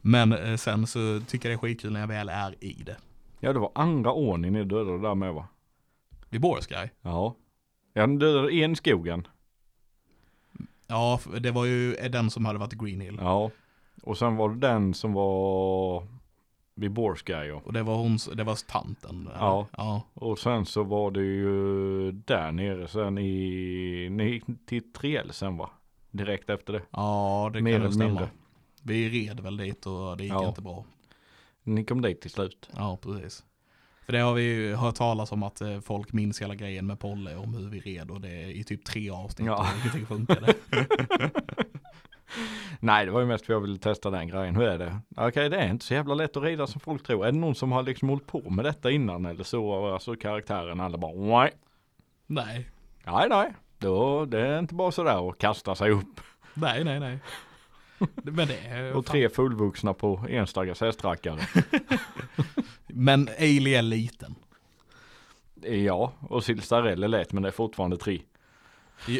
S2: Men eh, sen så tycker jag det är skitkul när jag väl är i det.
S1: Ja det var andra ordningen ni dödade där med va?
S2: Vid Borsky?
S1: Ja. Jag dödade en i skogen.
S2: Ja, det var ju den som hade varit Green Hill.
S1: Ja. Och sen var det den som var vid Borsky ja.
S2: Och det var hon, det var tanten.
S1: Ja.
S2: ja.
S1: Och sen så var det ju där nere sen i, ni gick till Triel sen va? Direkt efter det.
S2: Ja, det
S1: Mer
S2: kan stämma.
S1: mindre.
S2: Vi red väl dit och det gick
S1: Ja.
S2: inte bra.
S1: Ni kom dit till slut.
S2: Ja, precis. För det har vi ju hört talas om att eh, folk minns hela grejen med Polle om hur vi red och det är i typ tre avsnitt
S1: Ja.
S2: och ingenting funkade. (laughs)
S1: Nej det var ju mest för jag ville testa den grejen. Hur är det? Okej det är inte så jävla lätt att rida som folk tror. Är det någon som har liksom hållit på med detta innan eller så? Alltså karaktären alla bara nej.
S2: nej,
S1: Nej nej. Då, det är inte bara sådär att kasta sig upp.
S2: nej, nej, nej. Men det är
S1: Och tre fullvuxna på en stackars hästrackare. (laughs)
S2: Men Ailey är liten.
S1: Ja, och Silstarell är lätt men det är fortfarande tre.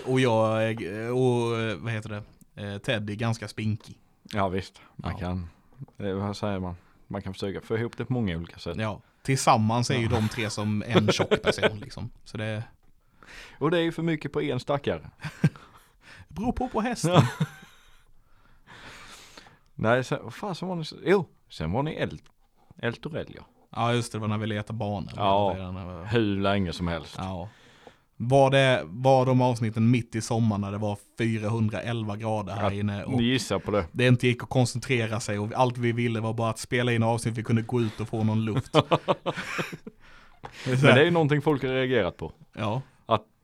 S2: Och jag, och eh, vad heter det, Eh, Ted är ganska spinkig.
S1: Ja visst, man
S2: Ja.
S1: kan, eh, vad säger man? Man kan försöka få ihop det på många olika sätt.
S2: Ja, tillsammans är ju
S1: Ja.
S2: de tre som en tjock person liksom. Så det,
S1: Och det är ju för mycket på en stackare.
S2: Det (laughs) beror på på hästen.
S1: Nej, sen, vad fan som var ni, jo, sen var ni El, El Torell ja.
S2: Ja just det, det var när vi letade banor.
S1: Ja. Hur länge som helst.
S2: ja. Var, det, var de avsnitten mitt i sommaren när det var 411 grader här
S1: Ja,
S2: inne och
S1: Ni gissar på det.
S2: det inte gick att koncentrera sig och allt vi ville var bara att spela in avsnitt vi kunde gå ut och få någon luft. (laughs) det
S1: Men det är ju någonting folk har reagerat på.
S2: ja.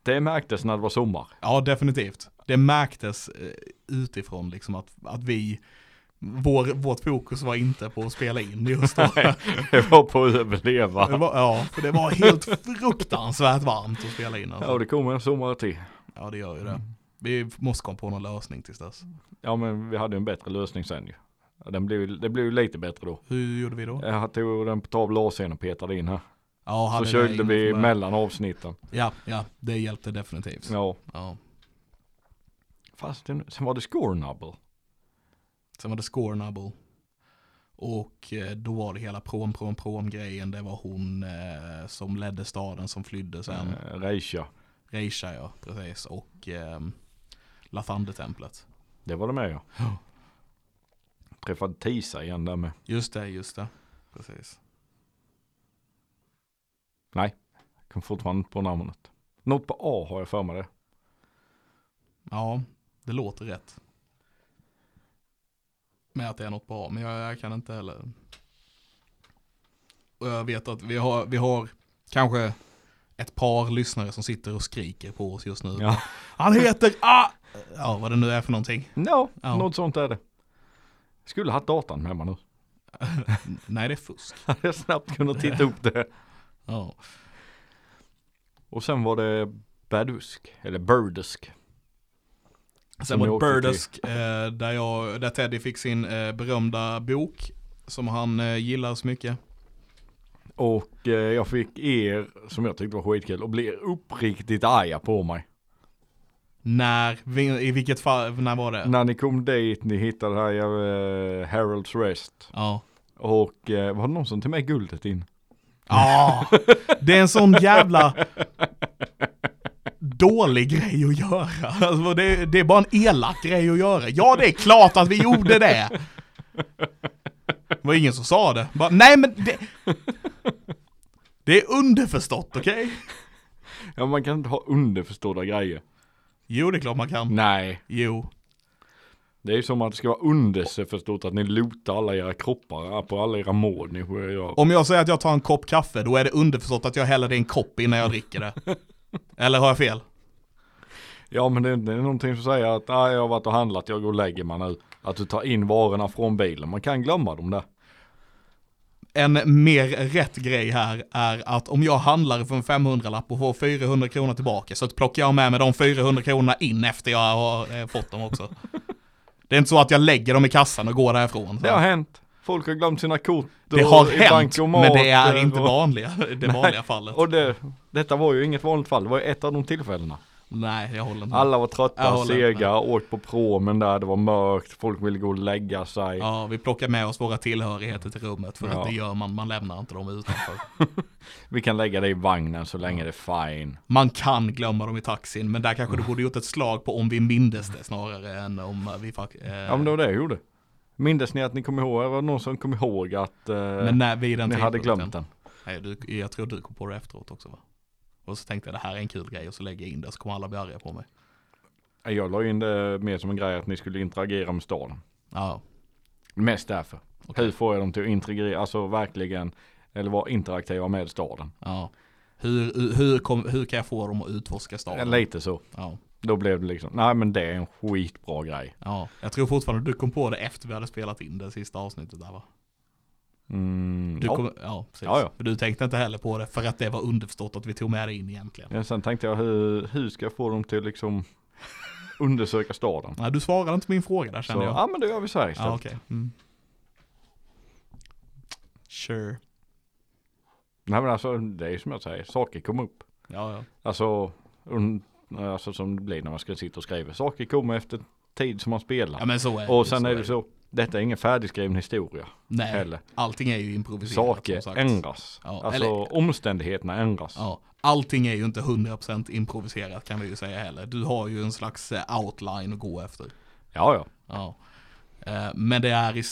S1: Det märktes när det var sommar.
S2: ja, definitivt. Det märktes eh, utifrån liksom att, att vi, vår, vårt fokus var inte på att spela in just då. (laughs)
S1: Det var på att
S2: Det
S1: överleva.
S2: var, ja, för det var helt fruktansvärt varmt att spela in. Alltså.
S1: Ja, det kommer en sommar till.
S2: Ja, det gör ju det. Vi måste komma på någon lösning tills dess.
S1: Ja, men vi hade en bättre lösning sen ju. Den blev, det blev lite bättre då.
S2: Hur gjorde vi då?
S1: Jag tog den på tavla och petade in här.
S2: Ja,
S1: Så
S2: det
S1: körde vi
S2: för-
S1: mellan avsnitten.
S2: Ja, ja, det hjälpte definitivt.
S1: Ja,
S2: Ja.
S1: fast det, sen var det score
S2: Sen var det Scornable. Och eh, då var det hela prom, prom, prom grejen. Det var hon eh, som ledde staden som flydde sen.
S1: Eh, Reisha.
S2: Reisha ja, precis. Och eh, Lathander-templet.
S1: Det var det med ja.
S2: Ja.
S1: Träffade Tisa igen där med.
S2: Just det, just det. Precis.
S1: Kom fortfarande inte på namnet. Något på A har jag för mig det.
S2: Ja, det låter rätt. Med att det är något bra, men jag, jag kan inte heller. Och jag vet att vi har, vi har kanske ett par lyssnare som sitter och skriker på oss just nu.
S1: Ja,
S2: Han heter, ah! Ja, vad det nu är för någonting.
S1: no,
S2: Ja.
S1: något sånt är det. Skulle haft datan mig nu. (laughs)
S2: Nej, det är fusk. (laughs)
S1: Hade jag snabbt kunnat titta upp det.
S2: Ja,
S1: Och sen var det Badusk, eller Burdusk.
S2: Sen var det. Burdusk, eh, där, jag, där Teddy fick sin eh, berömda bok. Som han eh, gillar så mycket.
S1: Och eh, jag fick er, som jag tyckte var skitkul, och blev uppriktigt arga på mig.
S2: När, i vilket fall, när var det?
S1: När ni kom dit, ni hittade det här uh, Harold's Rest.
S2: Ja.
S1: Och eh, var det någon som tog med guldet in?
S2: Ja, det är en sån jävla (laughs) dålig grej att göra. Alltså det, det är bara en elak grej att göra. Ja, det är klart att vi gjorde det. Det var ingen som sa det. Bara, nej men det... Det är underförstått, okej?
S1: Ja, man kan inte ha underförstådda grejer.
S2: Jo, det är klart man kan.
S1: Nej,
S2: Jo.
S1: det är ju som att det ska vara underförstått att ni lotar alla era kroppar på alla era mål ni göra.
S2: Om jag säger att jag tar en kopp kaffe, då är det underförstått att jag häller det i en kopp innan jag dricker det. Eller har jag fel?
S1: Ja, men det, det är någonting som säger att ah, jag har varit och handlat, jag går och lägger mig nu. Att du tar in varorna från bilen, man kan glömma dem där.
S2: En mer rätt grej här är att om jag handlar för en 500-lapp och får 400 kronor tillbaka så plockar jag med mig de 400 kronorna in efter jag har eh, fått dem också. (laughs) Det är inte så att jag lägger dem i kassan och går därifrån. Så.
S1: Det har hänt. Folk har glömt sina kort.
S2: Det har
S1: i
S2: hänt, men det är inte
S1: och-
S2: vanliga, det (laughs) vanliga fallet.
S1: Och det, detta var ju inget vanligt fall, det var ju ett av de tillfällena.
S2: Nej, jag håller med.
S1: Alla var trötta,
S2: håller med.
S1: sega, åkt på promen där, det var mörkt, folk ville gå och lägga sig.
S2: Ja, vi plockar med oss våra tillhörigheter till rummet för
S1: Ja.
S2: att det gör man, man lämnar inte dem utanför. (laughs)
S1: Vi kan lägga det i vagnen så länge det är fine.
S2: Man kan glömma dem i taxin, men där kanske du borde gjort ett slag på om vi mindes det snarare än om vi faktiskt... Eh,
S1: Ja men det var det jag gjorde. Mindes ni att ni kom ihåg, det var någon som kom ihåg att eh,
S2: men när, vid den
S1: ni hade glömt den?
S2: Nej, du, jag tror du kom på det efteråt också va? Och så tänkte jag det här är en kul grej och så lägger jag in det så kommer alla bli arga på mig.
S1: Jag la in det mer som en grej att ni skulle interagera med staden.
S2: Ja,
S1: Mest därför.
S2: okej.
S1: Hur får jag dem till att interagera, alltså verkligen, eller vara interaktiva med staden?
S2: Ja. Hur, hur, hur, kom, hur kan jag få dem att utforska staden?
S1: Lite så.
S2: Ja,
S1: Då blev det liksom, nej men det är en skitbra grej.
S2: ja. Jag tror fortfarande du kom på det efter vi hade spelat in det sista avsnittet där va?
S1: Mm,
S2: Du
S1: ja.
S2: kom, ja, precis.
S1: Ja, ja.
S2: För du tänkte inte heller på det för att det var underförstått att vi tog med det in egentligen.
S1: Ja, sen tänkte jag hur, hur ska jag få dem till liksom undersöka staden?
S2: Nej, du svarade inte på min fråga där
S1: Så,
S2: kände jag.
S1: ja men det gör vi så här istället.
S2: Ja, okej. Mm. Sure.
S1: Nej men alltså det är som jag säger, saker kommer upp.
S2: Ja, ja.
S1: Alltså, un, alltså som det blir när man ska sitta och skriva. Saker kommer efter tid som man spelar.
S2: Ja men så är det
S1: och sen
S2: så
S1: är det så, detta är ingen färdigskriven historia
S2: Nej,
S1: heller.
S2: allting är ju improviserat
S1: Saker ändras.
S2: Ja,
S1: alltså
S2: eller-
S1: omständigheterna ändras.
S2: Ja, allting är ju inte 100% improviserat kan vi ju säga heller. Du har ju en slags eh, outline att gå efter.
S1: ja. ja.
S2: Ja. Eh, Men det är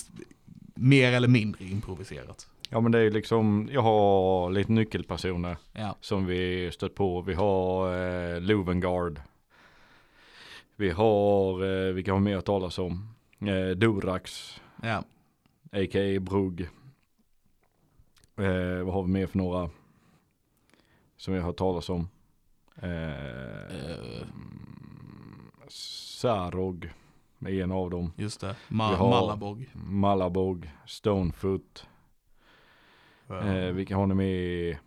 S2: mer eller mindre improviserat.
S1: Ja men det är liksom, jag har lite nyckelpersoner
S2: Ja,
S1: som vi stött på. Vi har eh, Lovengard. Vi har, eh, vilka har mer att talas om? Eh, Durax,
S2: ja,
S1: a.k.a. Brugg. Eh, vad har vi mer för några? Som vi har hört talas om. Eh,
S2: Eh.
S1: Sarog är en av dem.
S2: just det. Ma-
S1: har-
S2: Malabog.
S1: Malabog, Stonefoot. Eh, vilka har ni med?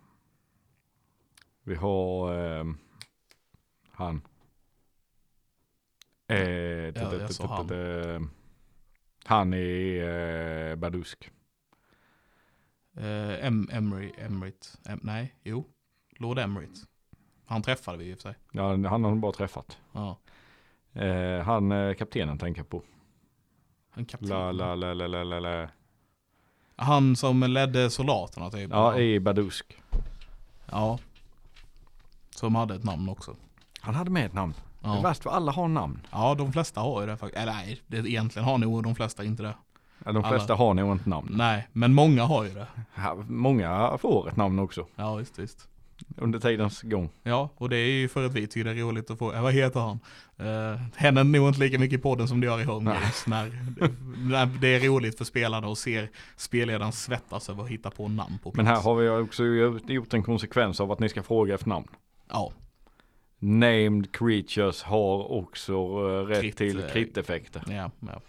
S1: Vi har ehm, han. Eh,
S2: Ja, jag sa han.
S1: t- Han är eh, Badusk.
S2: Eh, em- Emery, Emrit, em- nej, jo. Lord Emrit. Han träffade vi i och för sig.
S1: Ja, han har han bara träffat.
S2: Ja.
S1: Eh, han eh, kaptenen tänker jag på.
S2: En kapten.
S1: La, la, la, la, la, la, la.
S2: Han som ledde soldaterna typ.
S1: Ja, i Badusk.
S2: ja. Som hade ett namn också.
S1: Han hade med ett namn. Det är
S2: Ja,
S1: värst för alla har namn.
S2: ja de flesta har ju det faktiskt. Eller nej, det, egentligen har nog de flesta inte det.
S1: Ja, de
S2: Alla.
S1: flesta har nog inte namn.
S2: Nej, men många har ju det.
S1: Ja, Många får ett namn också.
S2: Ja, visst, visst.
S1: Under tidens gång.
S2: Ja, och det är ju för att vi tycker det är roligt att få, ja, vad heter han? Uh, händer nog inte lika mycket i podden som det gör i Home. Games. När, när det är roligt för spelarna och ser spelledaren svettas över att hitta på namn på plats.
S1: Men här har vi också gjort en konsekvens av att ni ska fråga efter namn.
S2: Ja,
S1: Named creatures har också eh, rätt
S2: Crit,
S1: till
S2: eh,
S1: kriteffekter.
S2: ja, ja.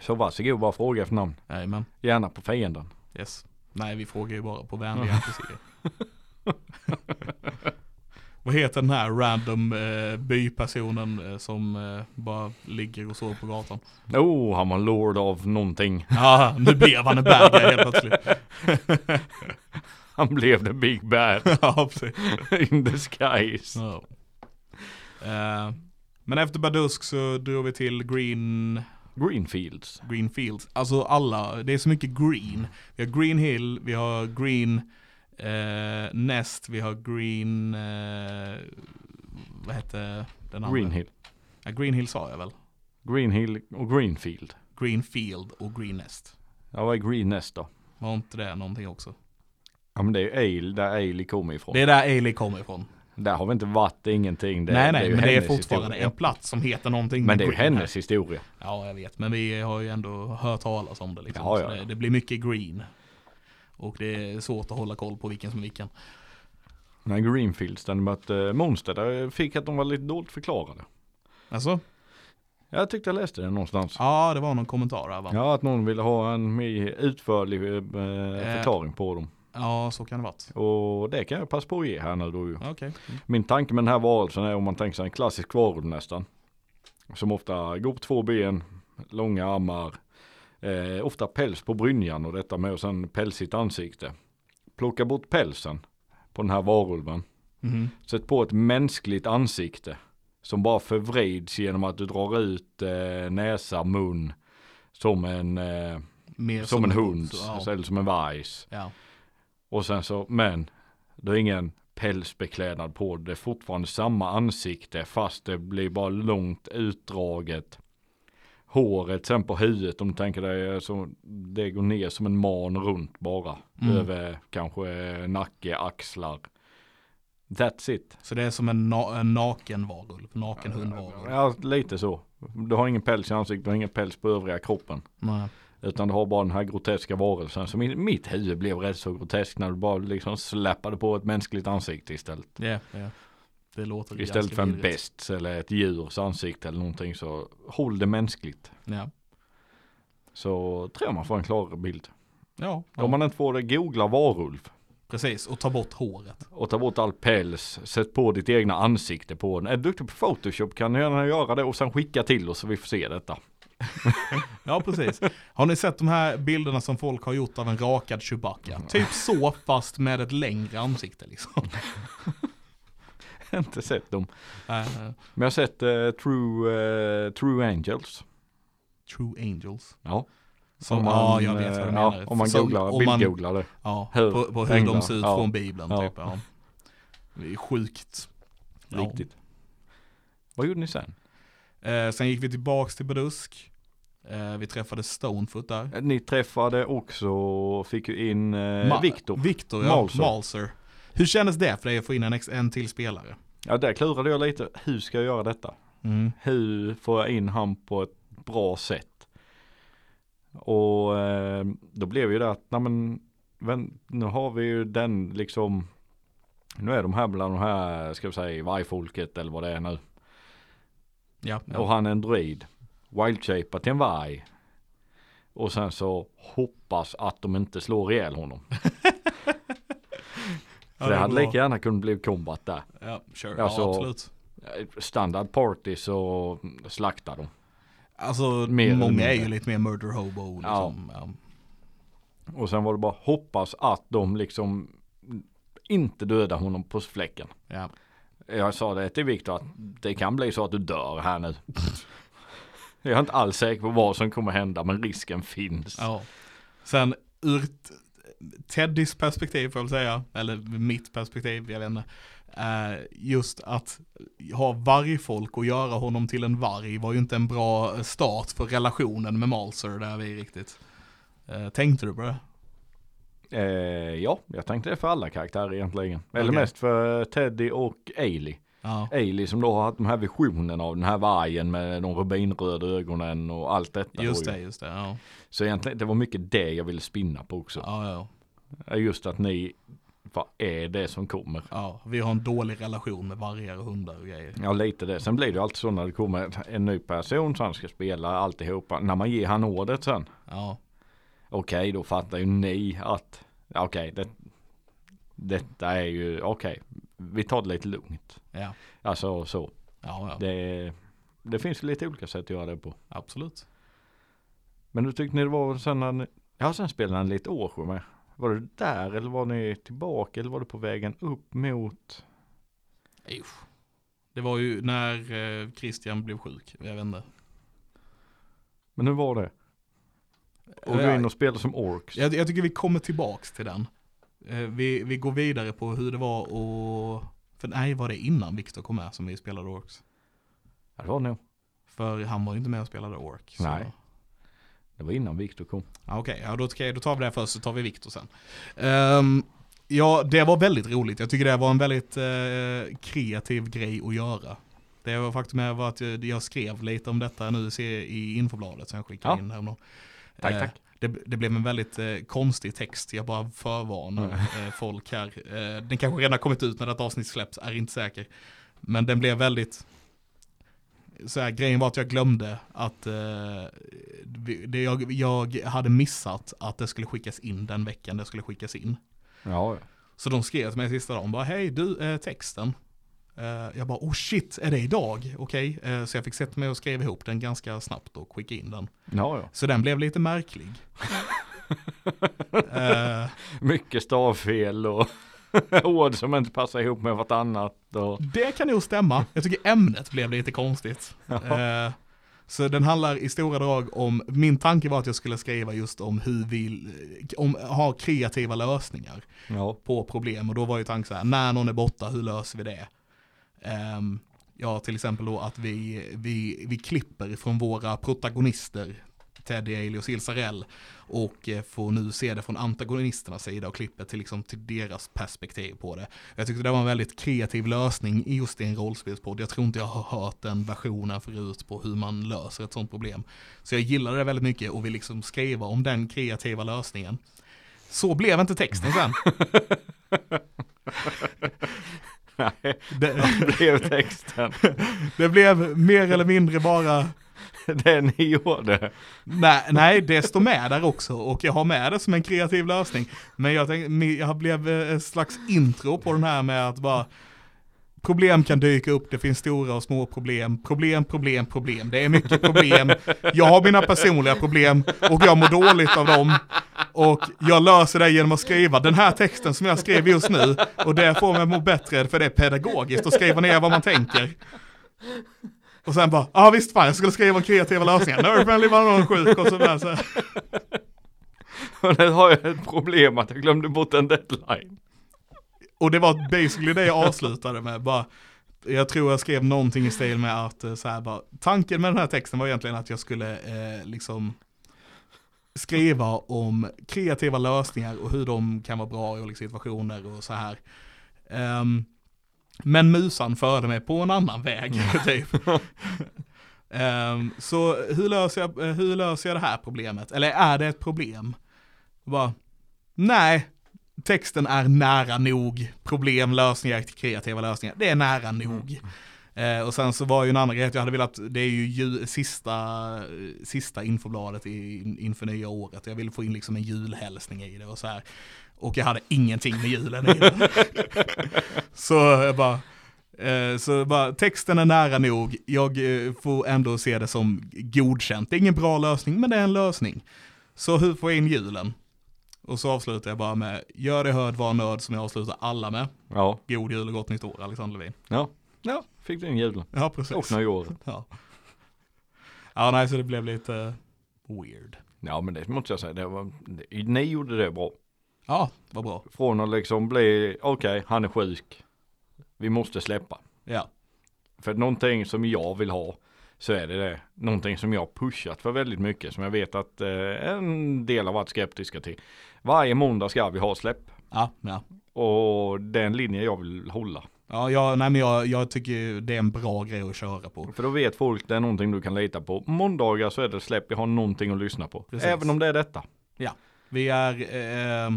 S1: Så varsågod bara fråga efter namn.
S2: Jajamän.
S1: Gärna på fienden.
S2: Yes. Nej, vi frågar ju bara på vänliga NPCer. (laughs) Vad heter den här random eh, bypersonen eh, som eh, bara ligger och sover på gatan?
S1: Oh, han var lord av någonting.
S2: Ja, nu blev han en bad guy helt plötsligt. (laughs)
S1: Han blev the big bad (laughs)
S2: ja, precis.
S1: in the skies.
S2: Ja. Eh, men efter Badusk så drog vi till Green,
S1: Greenfields.
S2: Green Fields. Alltså alla, det är så mycket green. Vi har Green Hill, vi har Green eh, Nest, vi har Green, eh, vad hette den andra?
S1: Green Hill.
S2: Ja, Green Hill sa jag väl?
S1: Green Hill och Greenfield.
S2: Green Field och Green Nest.
S1: Ja, vad är Green Nest då?
S2: Var inte det någonting också?
S1: Ja men det är ju Ale, där Ale kommer ifrån.
S2: Det är där Ailey kommer ifrån.
S1: Där har vi inte varit ingenting. Det,
S2: nej,
S1: det
S2: nej,
S1: ju
S2: men det är
S1: hennes
S2: fortfarande
S1: historia.
S2: en plats som heter någonting
S1: Men det är ju
S2: green här.
S1: hennes historia.
S2: Ja, jag vet. Men vi har ju ändå hört talas om det liksom.
S1: Ja, ja,
S2: det, det blir mycket green. Och det är svårt att hålla koll på vilken som är vilken.
S1: Nej, Greenfields, där de mötte monster, där fick att de var lite dåligt förklarade.
S2: Alltså?
S1: Jag tyckte jag läste det någonstans.
S2: Ja, det var någon kommentar här va? Ja,
S1: att någon ville ha en mer utförlig eh, förklaring på dem.
S2: Så kan det varit.
S1: Och det kan jag passa på att ge här nu då ju.
S2: Okej. Mm.
S1: Min tanke med den här varelsen är om man tänker sig en klassisk varulv nästan. Som ofta går på två ben, långa armar, eh, ofta päls på brynjan och detta med och sen pälsigt ansikte. Plocka bort pälsen på den här varulven.
S2: Mhm.
S1: Sätt på ett mänskligt ansikte. Som bara förvrids genom att du drar ut eh, näsa, mun. Som en, eh,
S2: Mer
S1: som en hund,
S2: ja.
S1: eller som en vargs.
S2: ja.
S1: Och sen så, men det är ingen pälsbeklädnad på det. Är fortfarande samma ansikte fast det blir bara långt utdraget. Håret sen på huvudet om du tänker dig så det går ner som en man runt bara.
S2: Mm.
S1: Över kanske nacke, axlar. That's it.
S2: Så det är som en, na en naken varulv. Naken hundvarulv.
S1: Ja, lite så. Du har ingen päls i ansiktet, du har ingen päls på övriga kroppen.
S2: Nej.
S1: Utan du har bara den här groteska varelsen. Så min, mitt huvud blev rätt så grotesk när du bara liksom släppade på ett mänskligt ansikte istället.
S2: Ja, ja. Det låter
S1: Istället för en best eller ett djurs ansikte eller någonting så håll det mänskligt.
S2: Ja.
S1: Så tror jag man får en klarare bild.
S2: Ja, ja.
S1: Om man inte får det, googla varulv.
S2: precis. Och ta bort håret.
S1: Och ta bort all päls, sätt på ditt egna ansikte på den. Är du duktig på photoshop kan du gärna göra det och sen skicka till oss så vi får se detta. (laughs)
S2: Ja, precis. Har ni sett de här bilderna som folk har gjort av en rakad Chewbacca? Typ så fast med ett längre ansikte liksom.
S1: Inte sett dem.
S2: Äh,
S1: Men jag har sett eh, True, eh, True Angels.
S2: True Angels.
S1: Ja.
S2: Som,
S1: Om man,
S2: ja, jag vet vad du
S1: eh,
S2: menar.
S1: Ja, om man googlar, bildgooglar det.
S2: Ja,
S1: Hur
S2: på, på hur
S1: änglar,
S2: de ser ut
S1: ja.
S2: från Bibeln
S1: Ja.
S2: typ. Ja. Det är sjukt.
S1: Riktigt. Vad gjorde ni sen?
S2: Eh, sen gick vi tillbaks till Badusk. Eh, vi träffade Stonefoot där.
S1: Eh, Ni träffade också, fick ju in eh, Viktor.
S2: Victor, ja.
S1: Malser.
S2: Malser. Hur kändes det för dig att få in en, en till spelare?
S1: Ja, där klurade jag lite. Hur ska jag göra detta?
S2: Mm.
S1: Hur får jag in han på ett bra sätt? Och eh, då blev ju det att, nej men, men, nu har vi ju den liksom, nu är de här bland de här, ska vi säga, vargfolket eller vad det är nu.
S2: Ja, ja.
S1: Och han är en druid. Wildshaper till en varg. Och sen så hoppas att de inte slår ihjäl honom. (laughs)
S2: Ja,
S1: det
S2: är
S1: hade
S2: bra.
S1: lika gärna kunnat bli combat där.
S2: Ja, sure.
S1: Alltså-
S2: ja, absolut.
S1: Standard party så slaktar de.
S2: Alltså,
S1: mer
S2: många är ju lite mer murder hobo liksom. Ja.
S1: Och sen var det bara hoppas att de liksom inte dödar honom på fläcken.
S2: Ja.
S1: Jag sa det till Viktor att det kan bli så att du dör här nu. Jag är inte alls säker på vad som kommer hända men risken finns.
S2: ja. Sen ur Teddys perspektiv får jag säga, eller mitt perspektiv, jag vet inte. Eh, just att ha vargfolk och göra honom till en varg var ju inte en bra start för relationen med Malser där vi riktigt. Eh, tänkte du på det?
S1: Eh, ja, jag tänkte det för alla karaktärer egentligen. Eller
S2: Okej.
S1: mest för Teddy och Ailey.
S2: Ja.
S1: Ailey som då har haft de här visionerna av den här vargen med de rubinröda ögonen och allt detta.
S2: Just det, just det. Ja,
S1: Så egentligen det var mycket det jag ville spinna på också.
S2: ja, ja.
S1: Just att ni, vad är det som kommer?
S2: ja. Vi har en dålig relation med vargar och hundar och grejer.
S1: Ja lite det. Sen blir det ju alltid så när det kommer en ny person som ska spela alltihopa. När man ger han ordet sen.
S2: Ja,
S1: Okej då fattar ju ni att okej det, detta är ju okej. vi tar det lite lugnt.
S2: ja,
S1: Alltså så.
S2: ja, ja.
S1: Det, det finns lite olika sätt att göra det på.
S2: absolut.
S1: Men du tyckte ni det var sen när ni, ja sen spelade ni lite Årsjö med. Var det där eller var ni tillbaka eller var det på vägen upp mot?
S2: Usch. Det var ju när eh, Christian blev sjuk, jag vet inte.
S1: Men hur var det? Och gå in och spela som Orks?
S2: Jag, jag tycker vi kommer tillbaks till den. Eh, vi, vi går vidare på hur det var och... För nej, var det innan Viktor kom med som vi spelade Orks?
S1: Ja, det var det nog.
S2: För han var ju inte med och spelade Ork. så-
S1: Nej. Det var innan Viktor kom.
S2: Ja, Okej, ja, då, då tar vi det först så tar vi Viktor sen. Ehm, ja, det var väldigt roligt. Jag tycker det var en väldigt eh, kreativ grej att göra. Det var faktum är var att jag, skrev lite om detta nu ser i infobladet som jag skickade
S1: Ja.
S2: in häromdagen.
S1: Tack,
S2: Eh,
S1: tack.
S2: Det, det blev en väldigt eh, konstig text, jag bara förvarnar eh, folk här. Eh, den kanske redan har kommit ut när detta avsnitt släpps, är inte säker. Men den blev väldigt, så här, grejen var att jag glömde att eh, det, jag, jag hade missat att det skulle skickas in den veckan det skulle skickas in.
S1: Ja, ja.
S2: Så de skrev till mig sista dagen, bara hej du, eh, texten. Eh, jag bara, oh shit, är det idag? Okej, eh, så jag fick sätta mig och skriva ihop den ganska snabbt och skicka in den.
S1: ja, ja.
S2: Så den blev lite märklig. (laughs) Eh,
S1: Mycket stavfel och (laughs) ord som inte passar ihop med vartannat. Och...
S2: det kan nog stämma. Jag tycker ämnet blev lite konstigt. Eh, så den handlar i stora drag om, min tanke var att jag skulle skriva just om hur vi, om, ha kreativa lösningar
S1: Ja,
S2: på problem. Och då var ju tanken så här, när någon är borta, hur löser vi det? Ehm, ja, till exempel då att vi, vi, vi klipper från våra protagonister, Teddy, Ailey och Silsarell, och eh, får nu se det från antagonisternas sida och klipper till, liksom, till deras perspektiv på det. Jag tyckte det var en väldigt kreativ lösning i just i en rollspelspodd. Jag tror inte jag har hört den versionen förut på hur man löser ett sånt problem. Så jag gillade det väldigt mycket och vill liksom skriva om den kreativa lösningen. Så blev inte texten sen. (laughs) (laughs)
S1: nej,
S2: Det,
S1: blev texten. (laughs)
S2: det blev mer eller mindre bara, (laughs)
S1: det ni gjorde.
S2: nej, nej, det står med där också och jag har med det som en kreativ lösning. Men jag, tänkte, jag blev eh, ett slags intro på den här med att bara, problem kan dyka upp, det finns stora och små problem, problem, problem, problem, det är mycket problem. Jag har mina personliga problem och jag mår dåligt av dem. Och jag löser det genom att skriva den här texten som jag skrev just nu. Och det får mig att må bättre för det är pedagogiskt att skriva ner vad man tänker. Och sen bara, ja ah, visst fan jag skulle skriva om kreativa lösningar. Nerdfriendly var någon sjuk och sådär. Så. (laughs)
S1: Och nu har jag ett problem att jag glömde bort en deadline.
S2: Och det var basically det jag avslutade med. Bara, jag tror jag skrev någonting i stil med att eh, så här bara, tanken med den här texten var egentligen att jag skulle eh, liksom skriva om kreativa lösningar och hur de kan vara bra i olika situationer och så här. Um, men musan förde mig på en annan väg, (laughs) typ. um, så hur löser, jag, hur löser jag det här problemet? Eller är det ett problem? Bara, nej, texten är nära nog problem, lösningar, kreativa lösningar. Det är nära nog. Eh, och sen så var ju en annan grej att jag hade velat, det är ju sista, sista infobladet i, inför nya året. Jag ville få in liksom en julhälsning i det och så här. Och jag hade ingenting med julen i det. (laughs) så jag bara, eh, så bara, texten är nära nog, jag eh, får ändå se det som godkänt. Det är ingen bra lösning, men det är en lösning. Så hur får jag in julen? Och så avslutar jag bara med, gör det hörd, var nörd som jag avslutar alla med.
S1: Ja.
S2: God jul och gott nytt år, Alexander Levin.
S1: Ja. Ja, fick du in julen.
S2: Ja, precis.
S1: Och nyåret.
S2: Ja. ja, nej, så det blev lite weird.
S1: Ja, men det måste jag säga. Det var, ni gjorde det bra.
S2: Ja, vad bra.
S1: Från att liksom bli, okej, okay, han är sjuk. Vi måste släppa.
S2: Ja.
S1: För någonting som jag vill ha så är det det. Någonting som jag pushat för väldigt mycket som jag vet att eh, en del har varit skeptiska till. Varje måndag ska vi ha släpp.
S2: Ja, ja.
S1: Och en linje jag vill hålla.
S2: Ja, jag, nej, men jag, jag tycker det är en bra grej att köra på.
S1: För då vet folk det är någonting du kan lita på. Måndagar så är det släpp, jag har någonting att lyssna på. Precis. Även om det är detta.
S2: Ja, vi är, eh,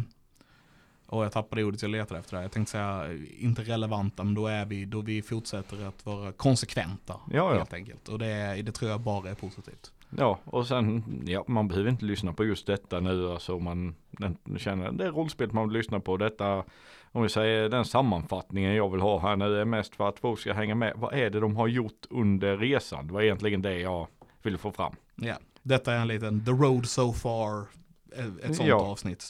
S2: och jag tappade ordet jag letade efter det. Jag tänkte säga inte relevanta, men då är vi, då vi fortsätter att vara konsekventa.
S1: Ja, ja.
S2: Helt enkelt. Och det, det tror jag bara är positivt.
S1: Ja, och sen, ja, man behöver inte lyssna på just detta nu. Alltså man känner, det är rollspelet man vill lyssna på. Detta, om vi säger den sammanfattningen jag vill ha här nu är mest för att folk ska hänga med. Vad är det de har gjort under resan? Det var egentligen det jag ville få fram.
S2: Ja, detta är en liten The Road So Far, ett sånt ja. avsnitt.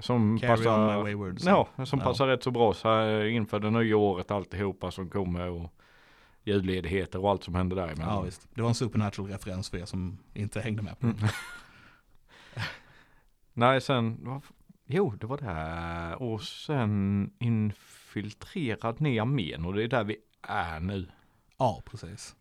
S1: Som Carry passar, wayward, ja, som ja. passar rätt så bra så här inför det nya året alltihopa som kommer. Och, julledigheter och allt som händer där
S2: Ja visst, det var en supernatural referens för er som inte hängde med på mm. (laughs)
S1: Nej sen, jo det var det och sen infiltrerad ner armén och det är där vi är nu.
S2: Ja precis.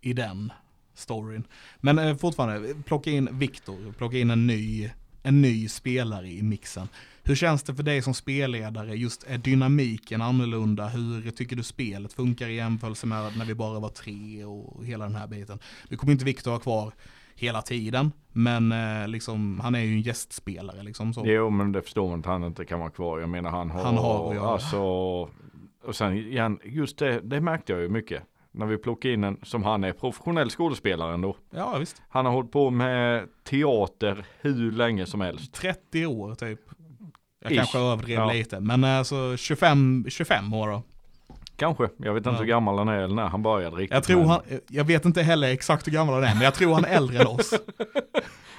S2: I den storyn. Men eh, fortfarande, plocka in Viktor, plocka in en ny, en ny spelare i mixen. Hur känns det för dig som spelledare? Just är dynamiken annorlunda? Hur tycker du spelet funkar i jämförelse med när vi bara var tre och hela den här biten? Nu kommer inte Viktor ha kvar hela tiden, men eh, liksom, han är ju en gästspelare liksom. Så.
S1: Jo, men det förstår man att han inte kan vara kvar. Jag menar han har,
S2: han har ja.
S1: alltså, och sen igen, just det, det märkte jag ju mycket när vi plockade in en som han är professionell skådespelare ändå.
S2: Ja visst.
S1: Han har hållit på med teater hur länge som helst.
S2: 30 år typ. Jag Ish. kanske överdrev ja. lite, men alltså 25, 25 år då.
S1: Kanske, jag vet inte ja. hur gammal han är eller när han började riktigt.
S2: Jag tror han, jag vet inte heller exakt hur gammal han är, men jag tror han är äldre än oss. (laughs)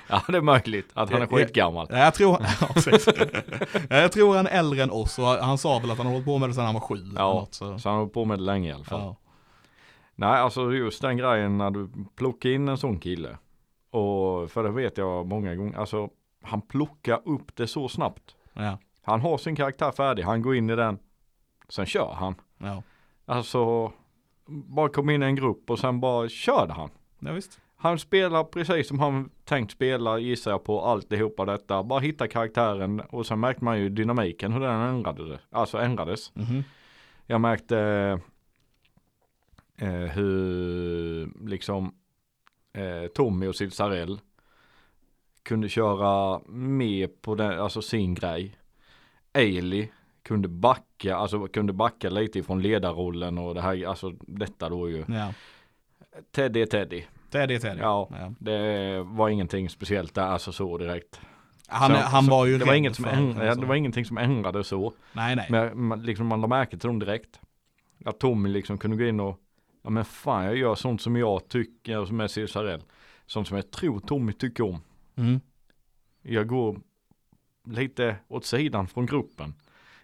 S1: Ja det är möjligt att han är skitgammal.
S2: Ja, jag, tror, (laughs) ja, jag tror han är äldre än oss och han sa väl att han har hållit på med det sedan han var sju.
S1: Ja, något, så. så han har hållit på med det länge i alla fall. Ja. Nej, alltså just den grejen när du plockar in en sån kille. Och för det vet jag många gånger, alltså han plockar upp det så snabbt.
S2: Ja.
S1: Han har sin karaktär färdig, han går in i den. Sen kör han.
S2: Ja.
S1: Alltså, bara kom in i en grupp och sen bara körde han.
S2: Ja, visst.
S1: Han spelar precis som han tänkt spela gissar jag på alltihopa detta. Bara hitta karaktären och sen märkte man ju dynamiken hur den ändrade, alltså ändrades.
S2: Mm -hmm.
S1: Jag märkte eh, hur liksom eh, Tommy och Silsarell kunde köra med på den, alltså sin grej. Ailey kunde backa, alltså kunde backa lite ifrån ledarrollen och det här, alltså detta då ju.
S2: Ja.
S1: Teddy är Teddy.
S2: Teddy är Teddy.
S1: Ja, ja, det var ingenting speciellt där, alltså så direkt.
S2: Han, så, han var ju
S1: det var, inget som ändrade, det var ingenting som ändrade så.
S2: Nej, nej.
S1: Men man, liksom, man lade märke till dem direkt. Att Tommy liksom kunde gå in och, ja men fan jag gör sånt som jag tycker, som är Cesarell. Sånt som jag tror Tommy tycker om.
S2: Mm.
S1: Jag går lite åt sidan från gruppen.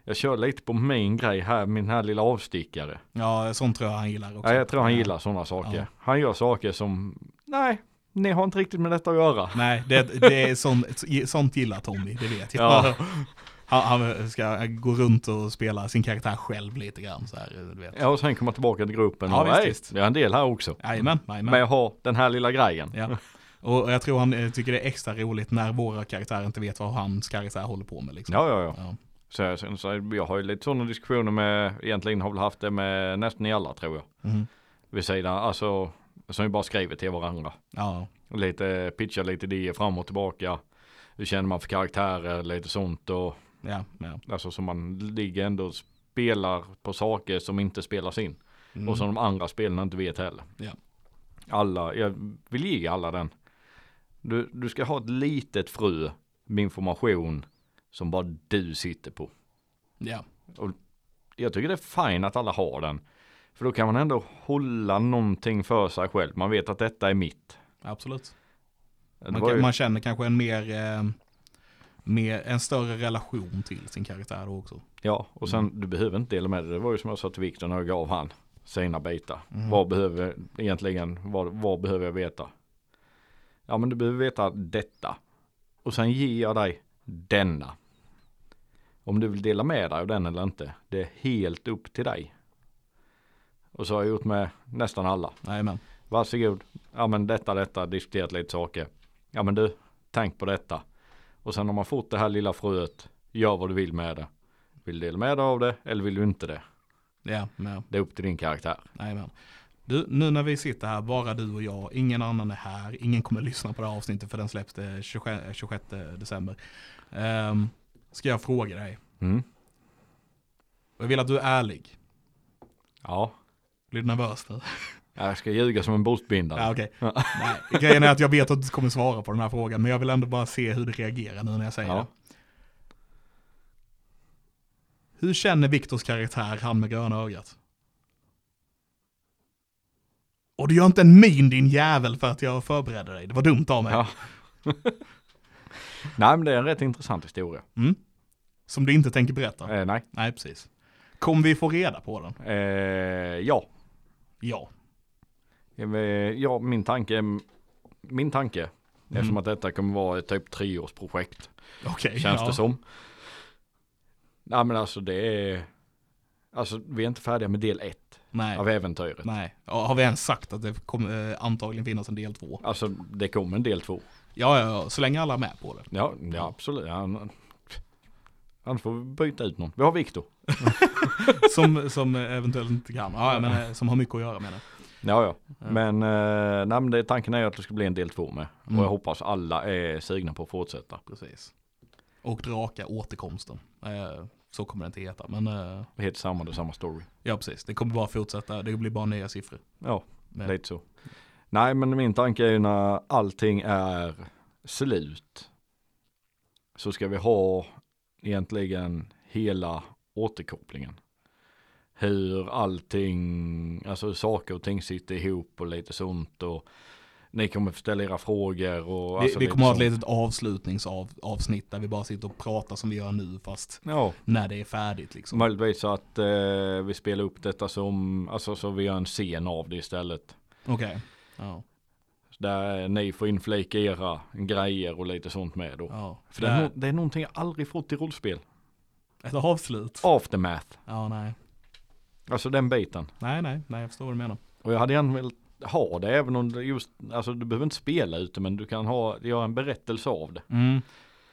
S1: Jag kör lite på min grej här, min här lilla avstickare.
S2: Ja, sånt tror jag han gillar också.
S1: Ja, jag tror han gillar sådana saker.
S2: Ja.
S1: Han gör saker som, nej, ni har inte riktigt med detta att göra.
S2: Nej, det, det är sånt, sånt gillar Tommy, det vet jag.
S1: Ja. (laughs)
S2: Han, han ska gå runt och spela sin karaktär själv lite grann så här, du vet.
S1: Ja, och sen komma tillbaka till gruppen
S2: Ja,
S1: och
S2: visst,
S1: det är en del här också.
S2: Jajamän, jajamän.
S1: Men jag har den här lilla grejen.
S2: Ja. (laughs) Och jag tror han eh, tycker det är extra roligt när våra karaktärer inte vet vad hans karaktär håller på med liksom.
S1: Ja, ja, ja.
S2: Ja.
S1: Så, så, så jag har ju lite sådana diskussioner med, egentligen har väl haft det med nästan i alla tror jag.
S2: Mhm.
S1: Vid sidan, alltså, som vi bara skriver till varandra.
S2: ja.
S1: Lite, pitcha lite idéer fram och tillbaka. Hur känner man för karaktärer, lite sånt och
S2: Ja, ja.
S1: alltså så man ligger ändå och spelar på saker som inte spelas in.
S2: Mm.
S1: Och som de andra spelarna inte vet heller.
S2: Ja.
S1: Alla, jag vill ge alla den. Du, du ska ha ett litet frö med information som bara du sitter på.
S2: ja.
S1: Jag tycker det är fint att alla har den. För då kan man ändå hålla någonting för sig själv. Man vet att detta är mitt.
S2: absolut. Man, kan,
S1: ju-
S2: man känner kanske en mer, eh, mer, en större relation till sin karaktär då också.
S1: Ja, och sen
S2: Mm.
S1: du behöver inte dela med dig. Det var ju som jag sa till Viktor när jag gav han sina bitar.
S2: Mm.
S1: Vad behöver egentligen, vad, vad behöver jag veta? Ja men du behöver veta detta. Och sen ger jag dig denna. Om du vill dela med dig av den eller inte. Det är helt upp till dig. Och så har jag gjort med nästan alla.
S2: Jajamän.
S1: Varsågod. Ja men detta, detta, diskuterat lite saker. Ja men du, tänk på detta. Och sen har man fått det här lilla fröet. Gör vad du vill med det. Vill du dela med dig av det eller vill du inte det?
S2: Ja, ja.
S1: Det är upp till din karaktär.
S2: Jajamän. Du, nu när vi sitter här, bara du och jag, ingen annan är här, ingen kommer lyssna på det här avsnittet för den släpps det 26, 26 december. Ehm, ska jag fråga dig,
S1: Mm.
S2: jag vill att du är ärlig.
S1: Ja,
S2: Blir du nervös nu?
S1: jag ska ljuga som en båtbindare.
S2: Ja, okej. Nej, grejen är att jag vet att du kommer svara på den här frågan, men jag vill ändå bara se hur du reagerar nu när jag säger
S1: Ja.
S2: det. Hur känner Viktors karaktär, han med gröna ögat? Och du gör inte en min din jävel för att jag förberedde dig. Det var dumt av mig.
S1: Ja. (laughs) Nej men det är en rätt intressant historia.
S2: Mm. Som du inte tänker berätta.
S1: Eh, nej.
S2: Nej, precis. Kommer vi få reda på den?
S1: Eh, ja.
S2: Ja.
S1: Ja, min tanke, min tanke,
S2: Mm.
S1: eftersom att detta kommer vara ett typ treårsprojekt,
S2: Okej.
S1: känns
S2: ja.
S1: det som. Nej men alltså det är, alltså vi är inte färdiga med del ett
S2: Nej.
S1: av äventyret.
S2: Nej. Ja, har vi ens sagt att det kommer eh, antagligen finnas en del två?
S1: Alltså det kommer en del två.
S2: Ja, ja, ja. Så länge alla är med på det.
S1: Ja, ja absolut. Ja, annars får vi byta ut någon. Vi har Viktor. (laughs)
S2: Som, som eventuellt inte kan. Ja, men eh, som har mycket att göra med det.
S1: Ja, ja. Men, eh, nej, men det, tanken är att det ska bli en del två med.
S2: Mm.
S1: Och jag hoppas alla är sugna på att fortsätta.
S2: Precis. Och Draka återkomsten. Eh, så kommer det inte heta. Men eh,
S1: Det heter samma, det är samma story.
S2: ja, precis. Det kommer bara fortsätta. Det blir bara nya siffror.
S1: Ja,
S2: Men,
S1: lite så. Nej, men min tanke är ju när allting är slut. Så ska vi ha egentligen hela återkopplingen. Hur allting, alltså hur saker och ting sitter ihop och lite sånt och ni kommer få ställa era frågor och
S2: vi,
S1: alltså
S2: vi kommer ha ett
S1: sånt.
S2: litet avslutningsavsnitt där vi bara sitter och pratar som vi gör nu fast
S1: Ja,
S2: när det är färdigt liksom.
S1: möjligtvis så att eh, vi spelar upp detta som, alltså så vi gör en scen av det istället.
S2: Okej. Ja.
S1: Där ni får inflika era grejer och lite sånt med då.
S2: ja.
S1: För det är, no- det är någonting jag aldrig fått i rollspel.
S2: Ett avslut.
S1: Aftermath.
S2: Ja, nej.
S1: Alltså den biten.
S2: Nej, nej, nej, jag förstår vad du menar.
S1: Och jag hade gärna velat ha det även om det just, alltså du behöver inte spela ute men du kan ha, göra en berättelse av det.
S2: Mm.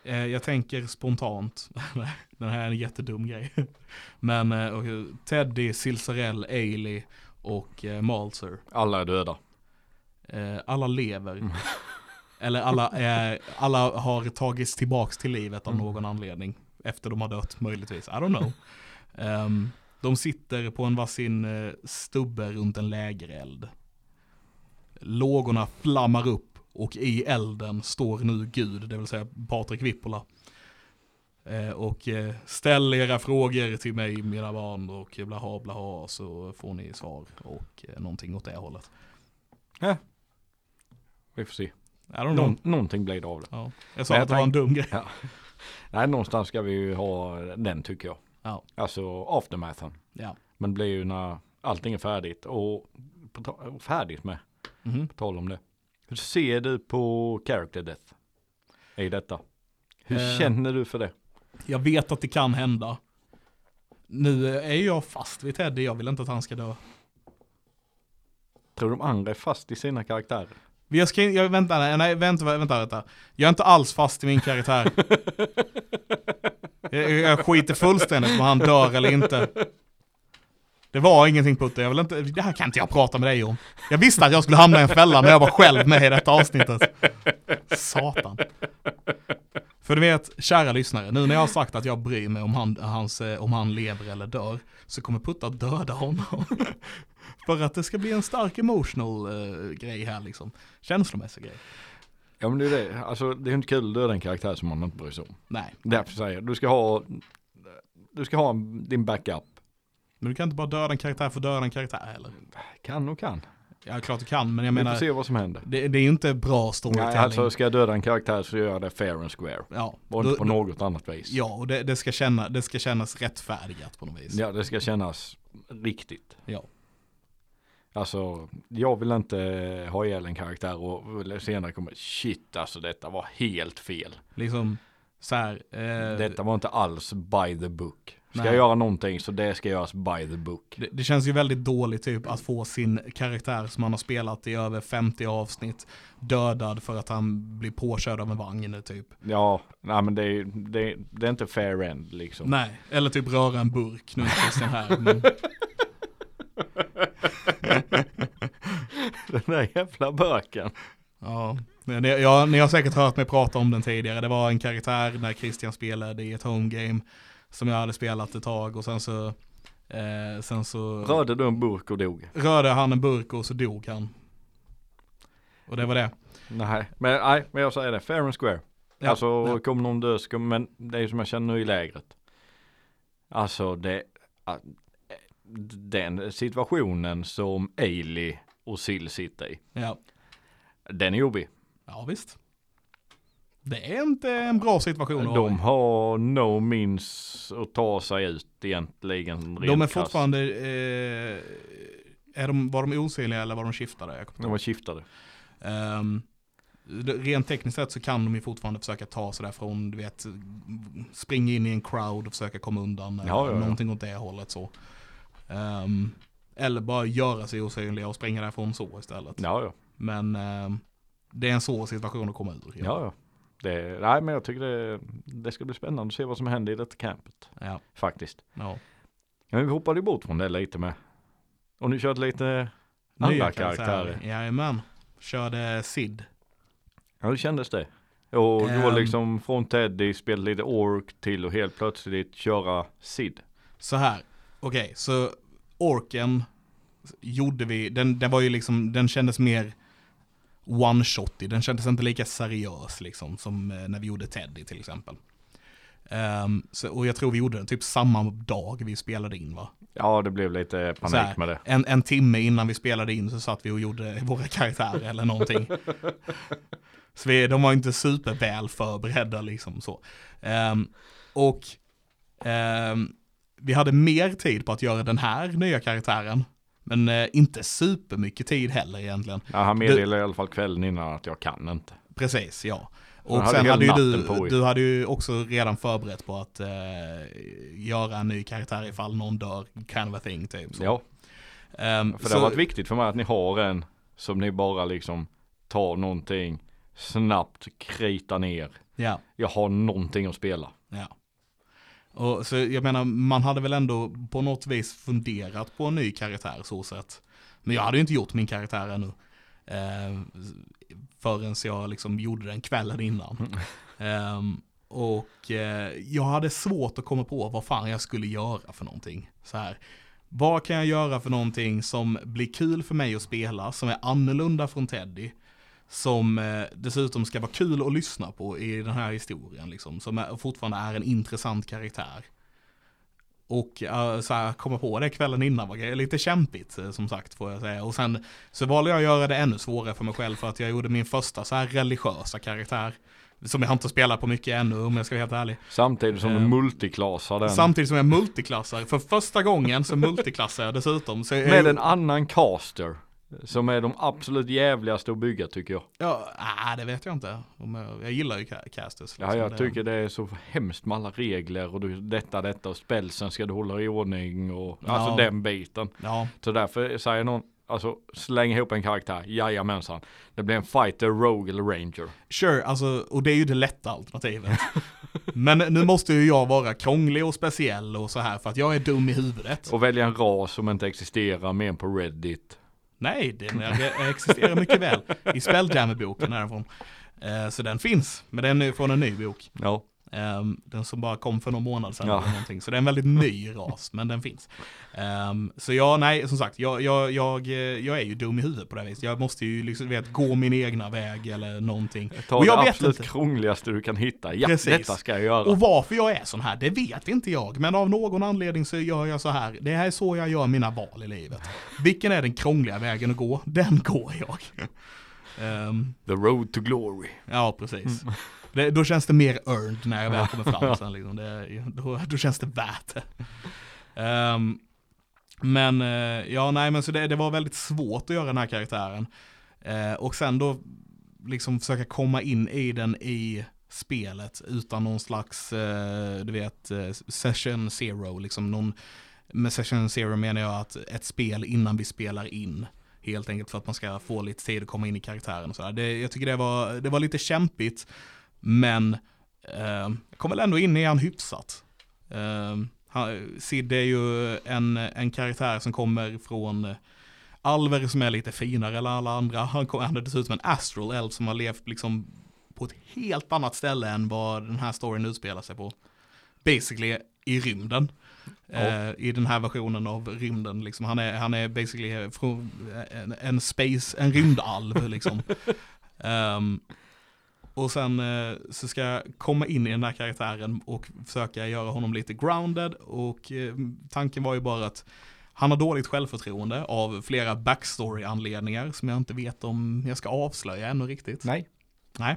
S2: Eh, jag tänker spontant, (laughs) den här är en jättedum grej. (laughs) Men eh, Teddy, Silsarell, Ailey och eh, Malzer.
S1: Alla är döda.
S2: Eh, alla lever. (laughs) Eller alla, eh, alla har tagits tillbaks till livet av
S1: Mm.
S2: någon anledning. Efter de har dött möjligtvis, I don't know. Ehm, de sitter på en varsin eh, stubbe runt en lägereld. Lågorna flammar upp och i elden står nu Gud, det vill säga Patrik Vippola. Eh, och eh, ställ era frågor till mig mina barn och blaha blaha så får ni svar och eh, någonting åt det hållet.
S1: Vi får se. Någon, någonting blir det av det.
S2: Ja. Jag sa
S1: Men jag
S2: att det var en dum grej.
S1: Nej, någonstans ska vi ju ha den tycker jag.
S2: Ja.
S1: Alltså aftermathen.
S2: Ja.
S1: Men det blir ju när allting är färdigt och färdigt med.
S2: Mhm.
S1: På tal om det. Hur ser du på character death? I detta. Hur
S2: Eh.
S1: känner du för det?
S2: Jag vet att det kan hända. Nu är jag fast vid Teddy, jag vill inte att han ska dö.
S1: Tror de andra är fast i sina karaktärer?
S2: Jag ska, jag, vänta, nej, nej, vänta, vänta, vänta. Jag är inte alls fast i min karaktär. (laughs) jag, jag skiter fullständigt om han dör eller inte. Det var ingenting Putte, jag vill inte, det här kan inte jag prata med dig om. Jag visste att jag skulle hamna i en fälla när jag var själv med i detta avsnittet. Satan. För du vet, kära lyssnare, nu när jag har sagt att jag bryr mig om han, hans, eh, om han lever eller dör, så kommer Putta att döda honom. (laughs) För att det ska bli en stark emotional eh, grej här liksom. Känslomässig grej.
S1: Ja men det är det. Alltså det är inte kul att döda en karaktär som man inte bryr sig om.
S2: Nej,
S1: Därför säger jag, du ska ha, du ska ha din backup.
S2: Men du kan inte bara döda en karaktär för att döda en karaktär heller.
S1: Kan och kan.
S2: Ja, klart du kan, men jag
S1: Vi får
S2: menar,
S1: se vad som händer.
S2: det, det är ju inte bra storytelling.
S1: Nej, alltså ska jag döda en karaktär så gör jag det fair and square.
S2: ja,
S1: Och inte på
S2: då-
S1: något annat vis.
S2: ja, och det, det, ska känna, det ska kännas rättfärdigat på något vis.
S1: Ja, det ska kännas riktigt.
S2: Ja.
S1: Alltså, jag vill inte ha ihjäl en karaktär och senare kommer shit alltså detta var helt fel.
S2: Liksom så här. Eh,
S1: Detta var inte alls by the book. Ska
S2: Nej.
S1: jag göra någonting så det ska göras by the book.
S2: det, det känns ju väldigt dåligt typ att få sin karaktär som han har spelat i över 50 avsnitt dödad för att han blir påkörd av en vagn typ.
S1: Ja, nej men det är, det, det är inte fair end liksom.
S2: Nej, eller typ röra en burk. Nu är Christian här. Men, (laughs)
S1: Den där jävla böken.
S2: ja, det- ni har säkert hört mig prata om den tidigare. Det var en karaktär när Christian spelade i ett home game som jag hade spelat ett tag och sen så eh, sen så
S1: Rörde du en burk och dog?
S2: rörde han en burk och så dog han. Och det var det.
S1: Nej, men, nej, men jag säger det, fair and square.
S2: Ja,
S1: alltså
S2: ja.
S1: kommer någon dö, men det är som jag känner nu i lägret. Alltså det, den situationen som Ailey och Sill sitter i,
S2: Ja.
S1: den är jobbig.
S2: Ja, visst. Det är inte en bra situation.
S1: De har no means att ta sig ut egentligen.
S2: De är fortfarande, eh, är de, var de osynliga eller var de skiftade?
S1: De var skiftade.
S2: Ehm, det- rent tekniskt sett så kan de ju fortfarande försöka ta sig därifrån, du vet, springa in i en crowd och försöka komma undan. eller
S1: Ja, ja, ja.
S2: Någonting åt det hållet så. Ehm, eller bara göra sig osynliga och springa därifrån så istället.
S1: Ja, ja.
S2: Men ehm, det är en svår situation att komma ur.
S1: ja, ja. Det, nej men jag tycker det, det ska bli spännande att se vad som händer i detta campet.
S2: Ja,
S1: Faktiskt.
S2: ja.
S1: Men vi hoppade ju bort från det lite med. Och nu körde lite andra karaktärer.
S2: Jajamän. Körde Sid.
S1: Ja, hur kändes det? Och du var
S2: Ehm.
S1: liksom från Teddy, spelade lite Ork till och helt plötsligt köra Sid.
S2: Så här, okej, så orken gjorde vi, den, den var ju liksom, den kändes mer one-shotig, den kändes inte lika seriös liksom som eh, när vi gjorde Teddy till exempel. Ehm, så, och jag tror vi gjorde den typ samma dag vi spelade in va?
S1: Ja, det blev lite
S2: Så här,
S1: panik med det.
S2: En, en timme innan vi spelade in så satt vi och gjorde (laughs) våra karaktärer eller någonting. Så vi, de var inte superväl förberedda liksom så. Ehm, och ehm, vi hade mer tid på att göra den här nya karaktären. Men eh, inte supermycket tid heller egentligen.
S1: Ja, han meddelade i alla fall kvällen innan att jag kan inte.
S2: Precis, ja. Och
S1: hade
S2: sen hade ju du, du hade ju också redan förberett på att eh, göra en ny karaktär ifall någon dör, kind of a thing typ. Så.
S1: Ja,
S2: Ehm,
S1: för det
S2: så-
S1: har varit viktigt för mig att ni har en som ni bara liksom tar någonting snabbt kritar ner.
S2: Ja,
S1: Jag har någonting att spela.
S2: ja. Och så jag menar, man hade väl ändå på något vis funderat på en ny karaktär så sett. Men jag hade ju inte gjort min karaktär ännu. Eh, förrän jag liksom gjorde den kvällen innan. Ehm, och eh, jag hade svårt att komma på vad fan jag skulle göra för någonting. Så här. Vad kan jag göra för någonting som blir kul för mig att spela, som är annorlunda från Teddy, som eh, dessutom ska vara kul att lyssna på i den här historien, liksom, som är, fortfarande är en intressant karaktär. Och eh, så här, komma på det kvällen innan var lite kämpigt, eh, som sagt, får jag säga. Och sen så valde jag att göra det ännu svårare för mig själv, för att jag gjorde min första så här religiösa karaktär. Som jag inte spelat på mycket ännu om jag ska vara helt ärlig.
S1: Samtidigt som du
S2: Eh,
S1: multiklassar den.
S2: Samtidigt som jag multiklassar. För första gången så multiklassar jag dessutom. Så jag,
S1: med en annan caster. Som är de absolut jävligaste att bygga tycker jag.
S2: Ja, ah, det vet jag inte. Jag, jag gillar ju ca- casters.
S1: Ja,
S2: liksom.
S1: jag
S2: Det-
S1: tycker det är så hemskt med alla regler och du, detta, detta och spelsen ska du hålla i ordning och alltså
S2: Ja.
S1: den biten.
S2: Ja,
S1: Så därför säger någon, alltså släng ihop en karaktär, jajamensan. Det blir en fighter, rogue eller ranger.
S2: sure, alltså, och det är ju det lätta alternativet. (laughs) Men nu måste ju jag vara krånglig och speciell och så här för att jag är dum i huvudet.
S1: Och välja en ras som inte existerar mer än på Reddit.
S2: Nej, den existerar mycket väl. I Spelljammer-boken är den från. Så den finns, men den är från en ny bok.
S1: Ja.
S2: Ehm, den som bara kom för någon månad sedan
S1: Ja.
S2: eller någonting. Så det är en väldigt (laughs) ny ras, men den finns. Ehm, så ja, nej, som sagt, jag, jag, jag, jag är ju dum i huvudet på det här viset. Jag måste ju liksom, vet, gå min egna väg eller någonting.
S1: Ta
S2: Och jag
S1: det
S2: vet
S1: absolut
S2: inte.
S1: krångligaste du kan hitta. Ja,
S2: Precis.
S1: detta ska jag göra.
S2: Och varför jag är sån här, det vet inte jag. Men av någon anledning så gör jag så här. Det här är så jag gör mina val i livet. Vilken är den krångliga vägen att gå? Den går jag. (laughs) Ehm,
S1: The road to glory.
S2: Ja, precis. Det, då känns det mer earned när jag väl kommer fram sen liksom. Det, då, då känns det värt det. Ehm, men, eh, ja nej men så det, det var väldigt svårt att göra den här karaktären. Eh, och sen då liksom försöka komma in i den i spelet utan någon slags, eh, du vet, session zero, liksom någon, med session zero menar jag att ett spel innan vi spelar in. Helt enkelt för att man ska få lite tid att komma in i karaktären och sådär. Jag tycker det var, det var lite kämpigt, men eh, jag kom väl ändå in i han hyfsat. Eh, Sid är ju en, en karaktär som kommer från Alver som är lite finare än alla andra. Han, kom, han är dessutom en astral elf som har levt liksom på ett helt annat ställe än vad den här storyn utspelar sig på. Basically i rymden.
S1: Ja.
S2: Eh, I den här versionen av rymden. Liksom. Han, är, han är basically en, en space, en rymdalv liksom. (laughs) Ehm, och sen eh, så ska jag komma in i den här karaktären och försöka göra honom lite grounded. Och eh, tanken var ju bara att han har dåligt självförtroende av flera backstory-anledningar som jag inte vet om jag ska avslöja ännu riktigt.
S1: Nej.
S2: Nej.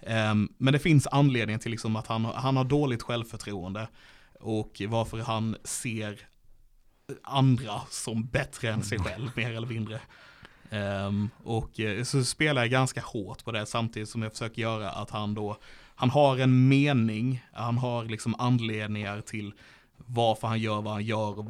S2: Ehm, men det finns anledning till liksom att han, han har dåligt självförtroende och varför han ser andra som bättre än sig själv, mer eller mindre. Ehm, och eh, så spelar jag ganska hårt på det samtidigt som jag försöker göra att han då, han har en mening, han har liksom anledningar till varför han gör vad han gör och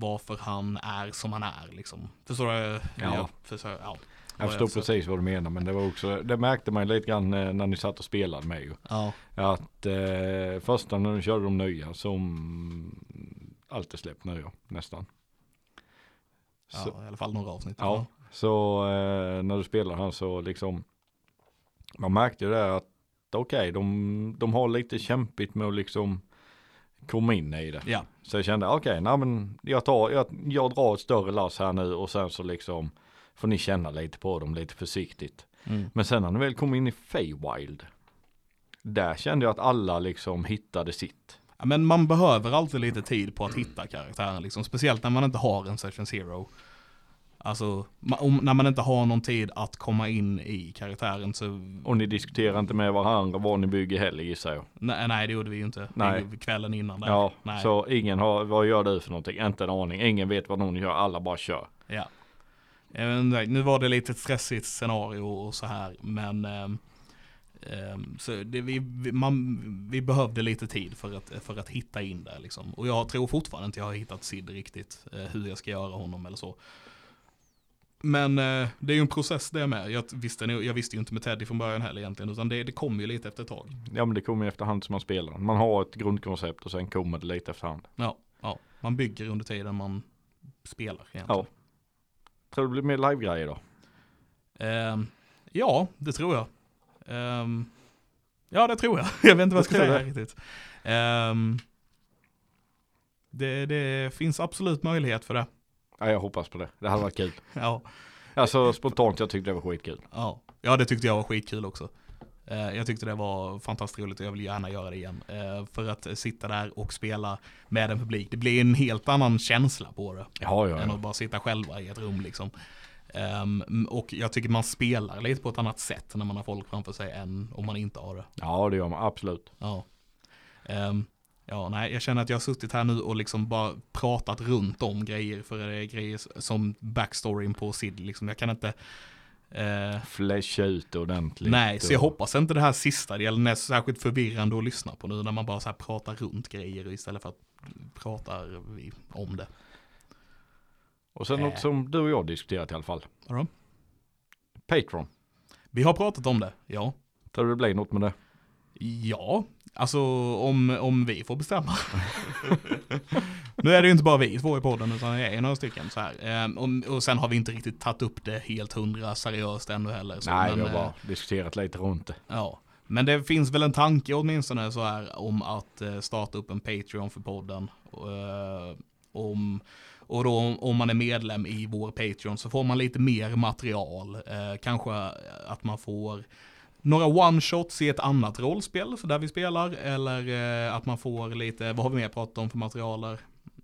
S2: varför han är som han är liksom. Förstår du?
S1: Ja.
S2: förstår, ja.
S1: Jag förstår precis vad du menar men det var också, det märkte man lite grann eh, när ni satt och spelade med ju.
S2: Ja,
S1: Att eh, första när du körde de nya som alltid släppt nya nästan. Så,
S2: ja, i alla fall några avsnitt.
S1: ja, så eh, när du spelar han så liksom man märkte ju det att okej de, de har lite kämpigt med att liksom komma in i det.
S2: Ja,
S1: Så jag kände okej, nej men jag tar, jag, jag drar ett större lass här nu och sen så liksom får ni känna lite på dem lite försiktigt.
S2: mm.
S1: Men sen när ni väl kom in i Feywild, där kände jag att alla liksom hittade sitt.
S2: Ja, men man behöver alltid lite tid på att hitta karaktären, liksom. speciellt när man inte har en session zero. Alltså, om, när man inte har någon tid att komma in i karaktären så,
S1: Och ni diskuterar inte med varandra vad ni bygger heller gissar jag.
S2: nej, nej det gjorde vi ju inte.
S1: Nej.
S2: Kvällen innan där.
S1: Ja,
S2: nej.
S1: så ingen har, vad gör du för någonting? Inte en aning. Ingen vet vad någon gör, alla bara kör.
S2: Ja. Inte, Nu var det lite stressigt scenario och så här, men ehm, så det, vi, vi, man, vi behövde lite tid för att, för att hitta in där liksom. Och jag tror fortfarande inte jag har hittat Sid riktigt, eh, hur jag ska göra honom eller så. Men eh, det är ju en process det med. Jag visste, jag visste ju inte med Teddy från början heller egentligen, utan det, det kom ju lite efter ett tag.
S1: Ja men det kommer ju efterhand som man spelar. Man har ett grundkoncept och sen kommer det lite efterhand.
S2: Ja, ja. Man bygger under tiden man spelar egentligen.
S1: Ja. Tror du det blir mer live-grejer då?
S2: Ehm, ja, det tror jag. Ehm, ja, det tror jag. (laughs) Jag vet inte vad jag ska säga riktigt. Ehm, det, det finns absolut möjlighet för det.
S1: Ja, jag hoppas på det. Det hade varit kul. (laughs)
S2: Ja,
S1: Alltså spontant jag tyckte det var skitkul.
S2: ja. ja det tyckte jag var skitkul också. Eh, jag tyckte det var fantastiskt roligt och jag vill gärna göra det igen. Eh, för att sitta där och spela med en publik, det blir en helt annan känsla på det.
S1: Ja, ja,
S2: än
S1: ja.
S2: att bara sitta själva i ett rum liksom. Ehm, och jag tycker man spelar lite på ett annat sätt när man har folk framför sig än om man inte har det.
S1: Ja, det gör man absolut.
S2: Ja. Ja, nej, jag känner att jag har suttit här nu och liksom bara pratat runt om grejer för det är grejer som backstoryn på Sid. Liksom. Jag kan inte eh,
S1: Flasha ut ordentligt.
S2: Nej, så jag
S1: och-
S2: hoppas inte det här sista delen är särskilt förvirrande att lyssna på nu när man bara så här pratar runt grejer istället för att prata om det.
S1: Och sen något
S2: Äh.
S1: som du och jag diskuterat i alla fall.
S2: Vadå?
S1: Patreon.
S2: Vi har pratat om det, ja.
S1: Tror du det blir något med det?
S2: Ja, alltså om, om vi får bestämma. (laughs) nu är det ju inte bara vi två i podden utan det är några stycken så här. Ehm, och, och sen har vi inte riktigt tagit upp det helt hundra seriöst ännu heller. Så,
S1: Nej,
S2: men,
S1: vi har
S2: eh,
S1: bara diskuterat lite runt det.
S2: Ja, men det finns väl en tanke åtminstone så här om att eh, starta upp en Patreon för podden. Eh, om, och då om- man är medlem i vår Patreon så får man lite mer material. Kanske att man får några one-shots i ett annat rollspel så där vi spelar. Eller eh, att man får lite, vad har vi mer pratat om för materialer?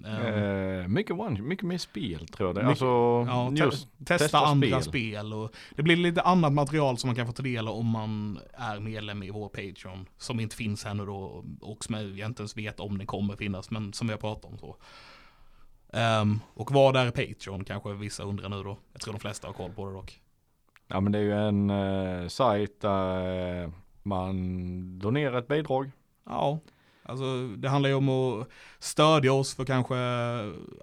S2: Eh,
S1: mycket, one, mycket mer spel tror jag det Alltså,
S2: Ja, te- testa,
S1: testa
S2: andra
S1: spel.
S2: spel. och det blir lite annat material som man kan få ta del av om man är medlem i vår Patreon. Som inte finns ännu då och som jag inte ens vet om det kommer finnas men som vi har pratat om så. Ehm, och vad är Patreon kanske vissa undrar nu då. Jag tror de flesta har koll på det dock.
S1: Ja men det är ju en eh, sajt där eh, man donerar ett bidrag.
S2: Ja, alltså det handlar ju om att stödja oss för kanske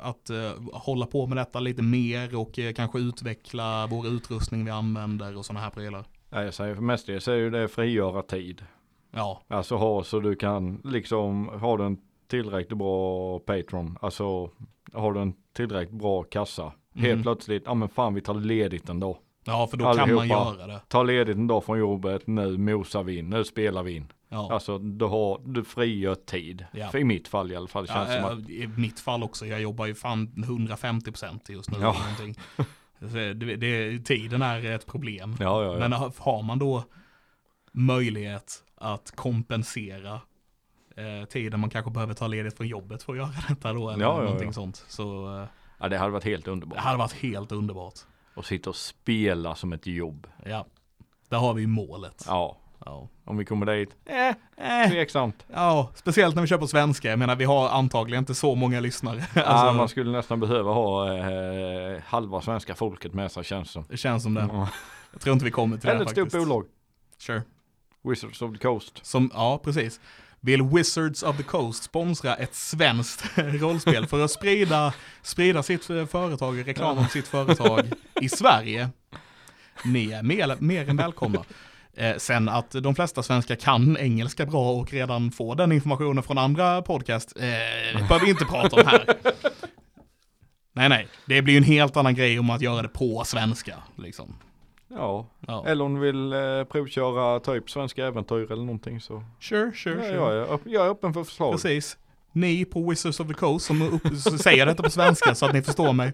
S2: att eh, hålla på med detta lite mer och eh, kanske utveckla vår utrustning vi använder och sådana här prylar.
S1: Ja, jag säger för mestadels är ju det frigöra tid.
S2: Ja,
S1: Alltså ha så du kan liksom ha den tillräckligt bra Patreon. Alltså har du en tillräckligt bra kassa. Helt
S2: Mhm.
S1: plötsligt, ja men fan vi tar ledigt en dag.
S2: Ja, för då kan man
S1: Allihopa.
S2: göra det.
S1: Ta ledigt en dag från jobbet, nu mosar vi in, nu spelar vi in.
S2: Ja.
S1: Alltså du har, du frigör tid.
S2: Ja.
S1: För i mitt fall i alla fall känns
S2: Ja,
S1: som att,
S2: I mitt fall också, jag jobbar ju fan 150% just nu.
S1: Ja.
S2: Det, det, tiden är ett problem.
S1: ja.
S2: Men har man då möjlighet att kompensera eh, tiden man kanske behöver ta ledigt från jobbet för att göra detta då, eller
S1: Ja,
S2: någonting sånt. Så eh,
S1: ja det hade varit helt
S2: det
S1: underbart.
S2: hade varit helt underbart.
S1: Och sitta och spela som ett jobb.
S2: Ja, där har vi målet.
S1: Ja,
S2: Ja.
S1: om vi kommer dit.
S2: Eh, eh.
S1: Tveksamt.
S2: Ja, speciellt när vi kör på svenska. Jag menar, vi har antagligen inte så många lyssnare.
S1: ja, (laughs)
S2: Alltså,
S1: man skulle nästan behöva ha eh, halva svenska folket med sig känns som.
S2: Det känns som det.
S1: Ja.
S2: Jag tror inte vi kommer till det
S1: Eller ett stort bolag.
S2: Sure.
S1: Wizards of the Coast.
S2: Som, ja precis. Vill Wizards of the Coast sponsra ett svenskt (laughs) rollspel för att sprida, sprida sitt eh, företag, reklam om sitt företag i Sverige? Ni är mer, mer än välkomna. Eh, sen att de flesta svenskar kan engelska bra och redan får den informationen från andra podcast, eh, behöver vi inte prata om här. Nej, nej, det blir ju en helt annan grej om att göra det på svenska. Liksom.
S1: Ja,
S2: Ja.
S1: eller om du vill eh, provköra typ svenska äventyr eller någonting så.
S2: Sure, sure,
S1: Ja,
S2: sure.
S1: jag, är, jag är öppen för förslag.
S2: Precis. Ni på Wizards of the Coast som upp, säger detta på svenska så att ni förstår mig.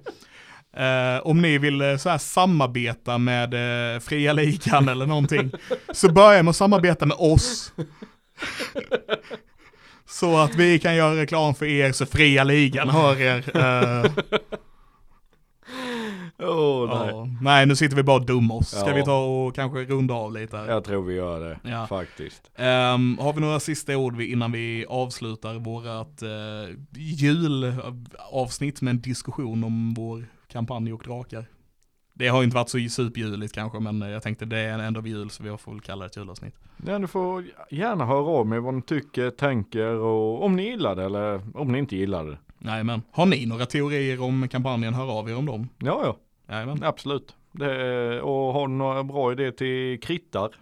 S2: Eh, om ni vill eh, så här samarbeta med eh, Fria Ligan eller någonting. Så börja med att samarbeta med oss. så att vi kan göra reklam för er så Fria Ligan hör er.
S1: Åh nej.
S2: ja. Nej, nu sitter vi bara och dummar oss. Ska
S1: Ja.
S2: vi ta och kanske runda av lite? här?
S1: Jag tror vi gör det
S2: Ja.
S1: faktiskt.
S2: Ehm, har vi några sista ord innan vi avslutar vårat uh, julavsnitt med en diskussion om vår kampanj och drakar? Det har inte varit så superjuligt kanske, men jag tänkte det är ändå jul så vi får väl kalla det ett julavsnitt.
S1: Ja, du får gärna höra av mig vad ni tycker, tänker och om ni gillar det eller om ni inte gillar det.
S2: Nej men, har ni några teorier om kampanjen, hör av er om dem.
S1: Ja, ja,
S2: Jajamän,
S1: absolut. Det, och har du några bra idéer till krittar,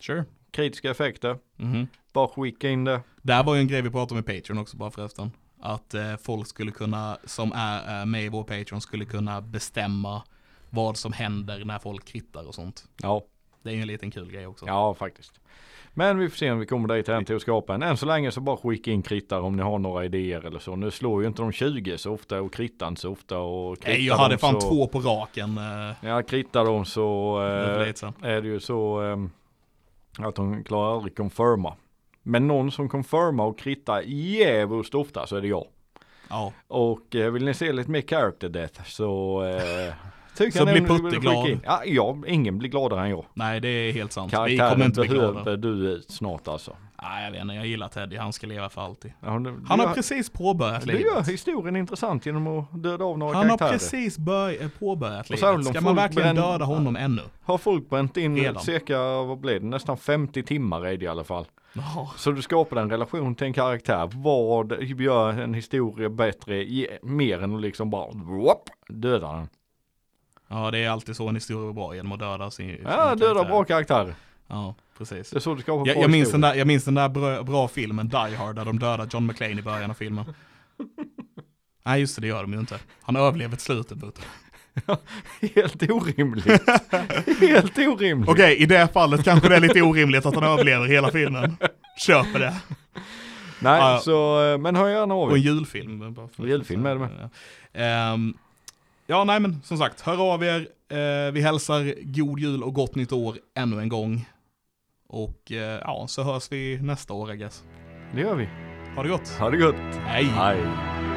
S2: sure.
S1: kritiska effekter,
S2: Mhm.
S1: bara skicka in det.
S2: Det här var ju en grej vi pratade med Patreon också bara förresten. Att eh, folk skulle kunna, som är eh, med i vår Patreon, skulle kunna bestämma vad som händer när folk krittar och sånt.
S1: Ja,
S2: Det är ju en liten kul grej också.
S1: ja faktiskt. Men vi får se om vi kommer dit än till att skapa en. Än så länge så bara skicka in krittar om ni har några idéer eller så. Nu slår ju inte de 20 så ofta och krittar så ofta och
S2: Nej, jag hade
S1: de
S2: fan
S1: så,
S2: två på raken. eh,
S1: Ja, krittar de så eh, är det ju så ehm, att de klarar aldrig confirma. Men någon som confirmar och krittar jävligt ofta så är det jag.
S2: Ja,
S1: Och eh, vill ni se lite mer character death så eh, (laughs) Tycker
S2: Så blir Putte glad.
S1: Ja, jag, ingen blir gladare än jag.
S2: Nej, det är helt sant. Vi
S1: Karaktären
S2: kommer inte bli glada.
S1: du ut snart alltså.
S2: Nej, jag vet inte. Jag gillar Teddy. Han ska leva för alltid.
S1: Ja, du,
S2: Han har
S1: gör-
S2: precis påbörjat
S1: Du gör
S2: livet.
S1: historien intressant genom att döda av några
S2: Han har
S1: karaktärer.
S2: precis börj- påbörjat
S1: Och så har
S2: livet. Ska
S1: folk
S2: man verkligen
S1: bränd-
S2: döda honom ännu?
S1: Har folk bränt in
S2: Redan.
S1: cirka, vad blev det, nästan 50 timmar i det i alla fall.
S2: Ja.
S1: Så du skapar en relation till en karaktär. Vad gör en historia bättre, mer än att liksom bara whoop, döda den?
S2: Ja, det är alltid så en historia är bra genom att döda sin sin
S1: Ja, döda
S2: karaktär.
S1: bra karaktärer.
S2: Ja, precis.
S1: Det är så du skapar
S2: Jag, jag, minns den där, jag minns den där bra, bra filmen Die Hard där de dödar John McClane i början av filmen. (laughs) Nej just det, det gör de ju inte. Han överlever till slutet. Butte. (laughs)
S1: Helt orimligt. (laughs) Helt orimligt.
S2: Okej, i det fallet kanske det är lite orimligt att han överlever hela filmen. Köper det.
S1: Nej,
S2: ja.
S1: så, eh, men hör gärna av
S2: Och en
S1: er.
S2: julfilm. bara för-
S1: En julfilm är det med.
S2: Ehm, ja, nej men som sagt, hör av er. Eh, vi hälsar god jul och gott nytt år ännu en gång. Och eh, ja, så hörs vi nästa år I guess.
S1: Det gör vi.
S2: Ha det gott.
S1: Ha det gott.
S2: Hej.
S1: Hej.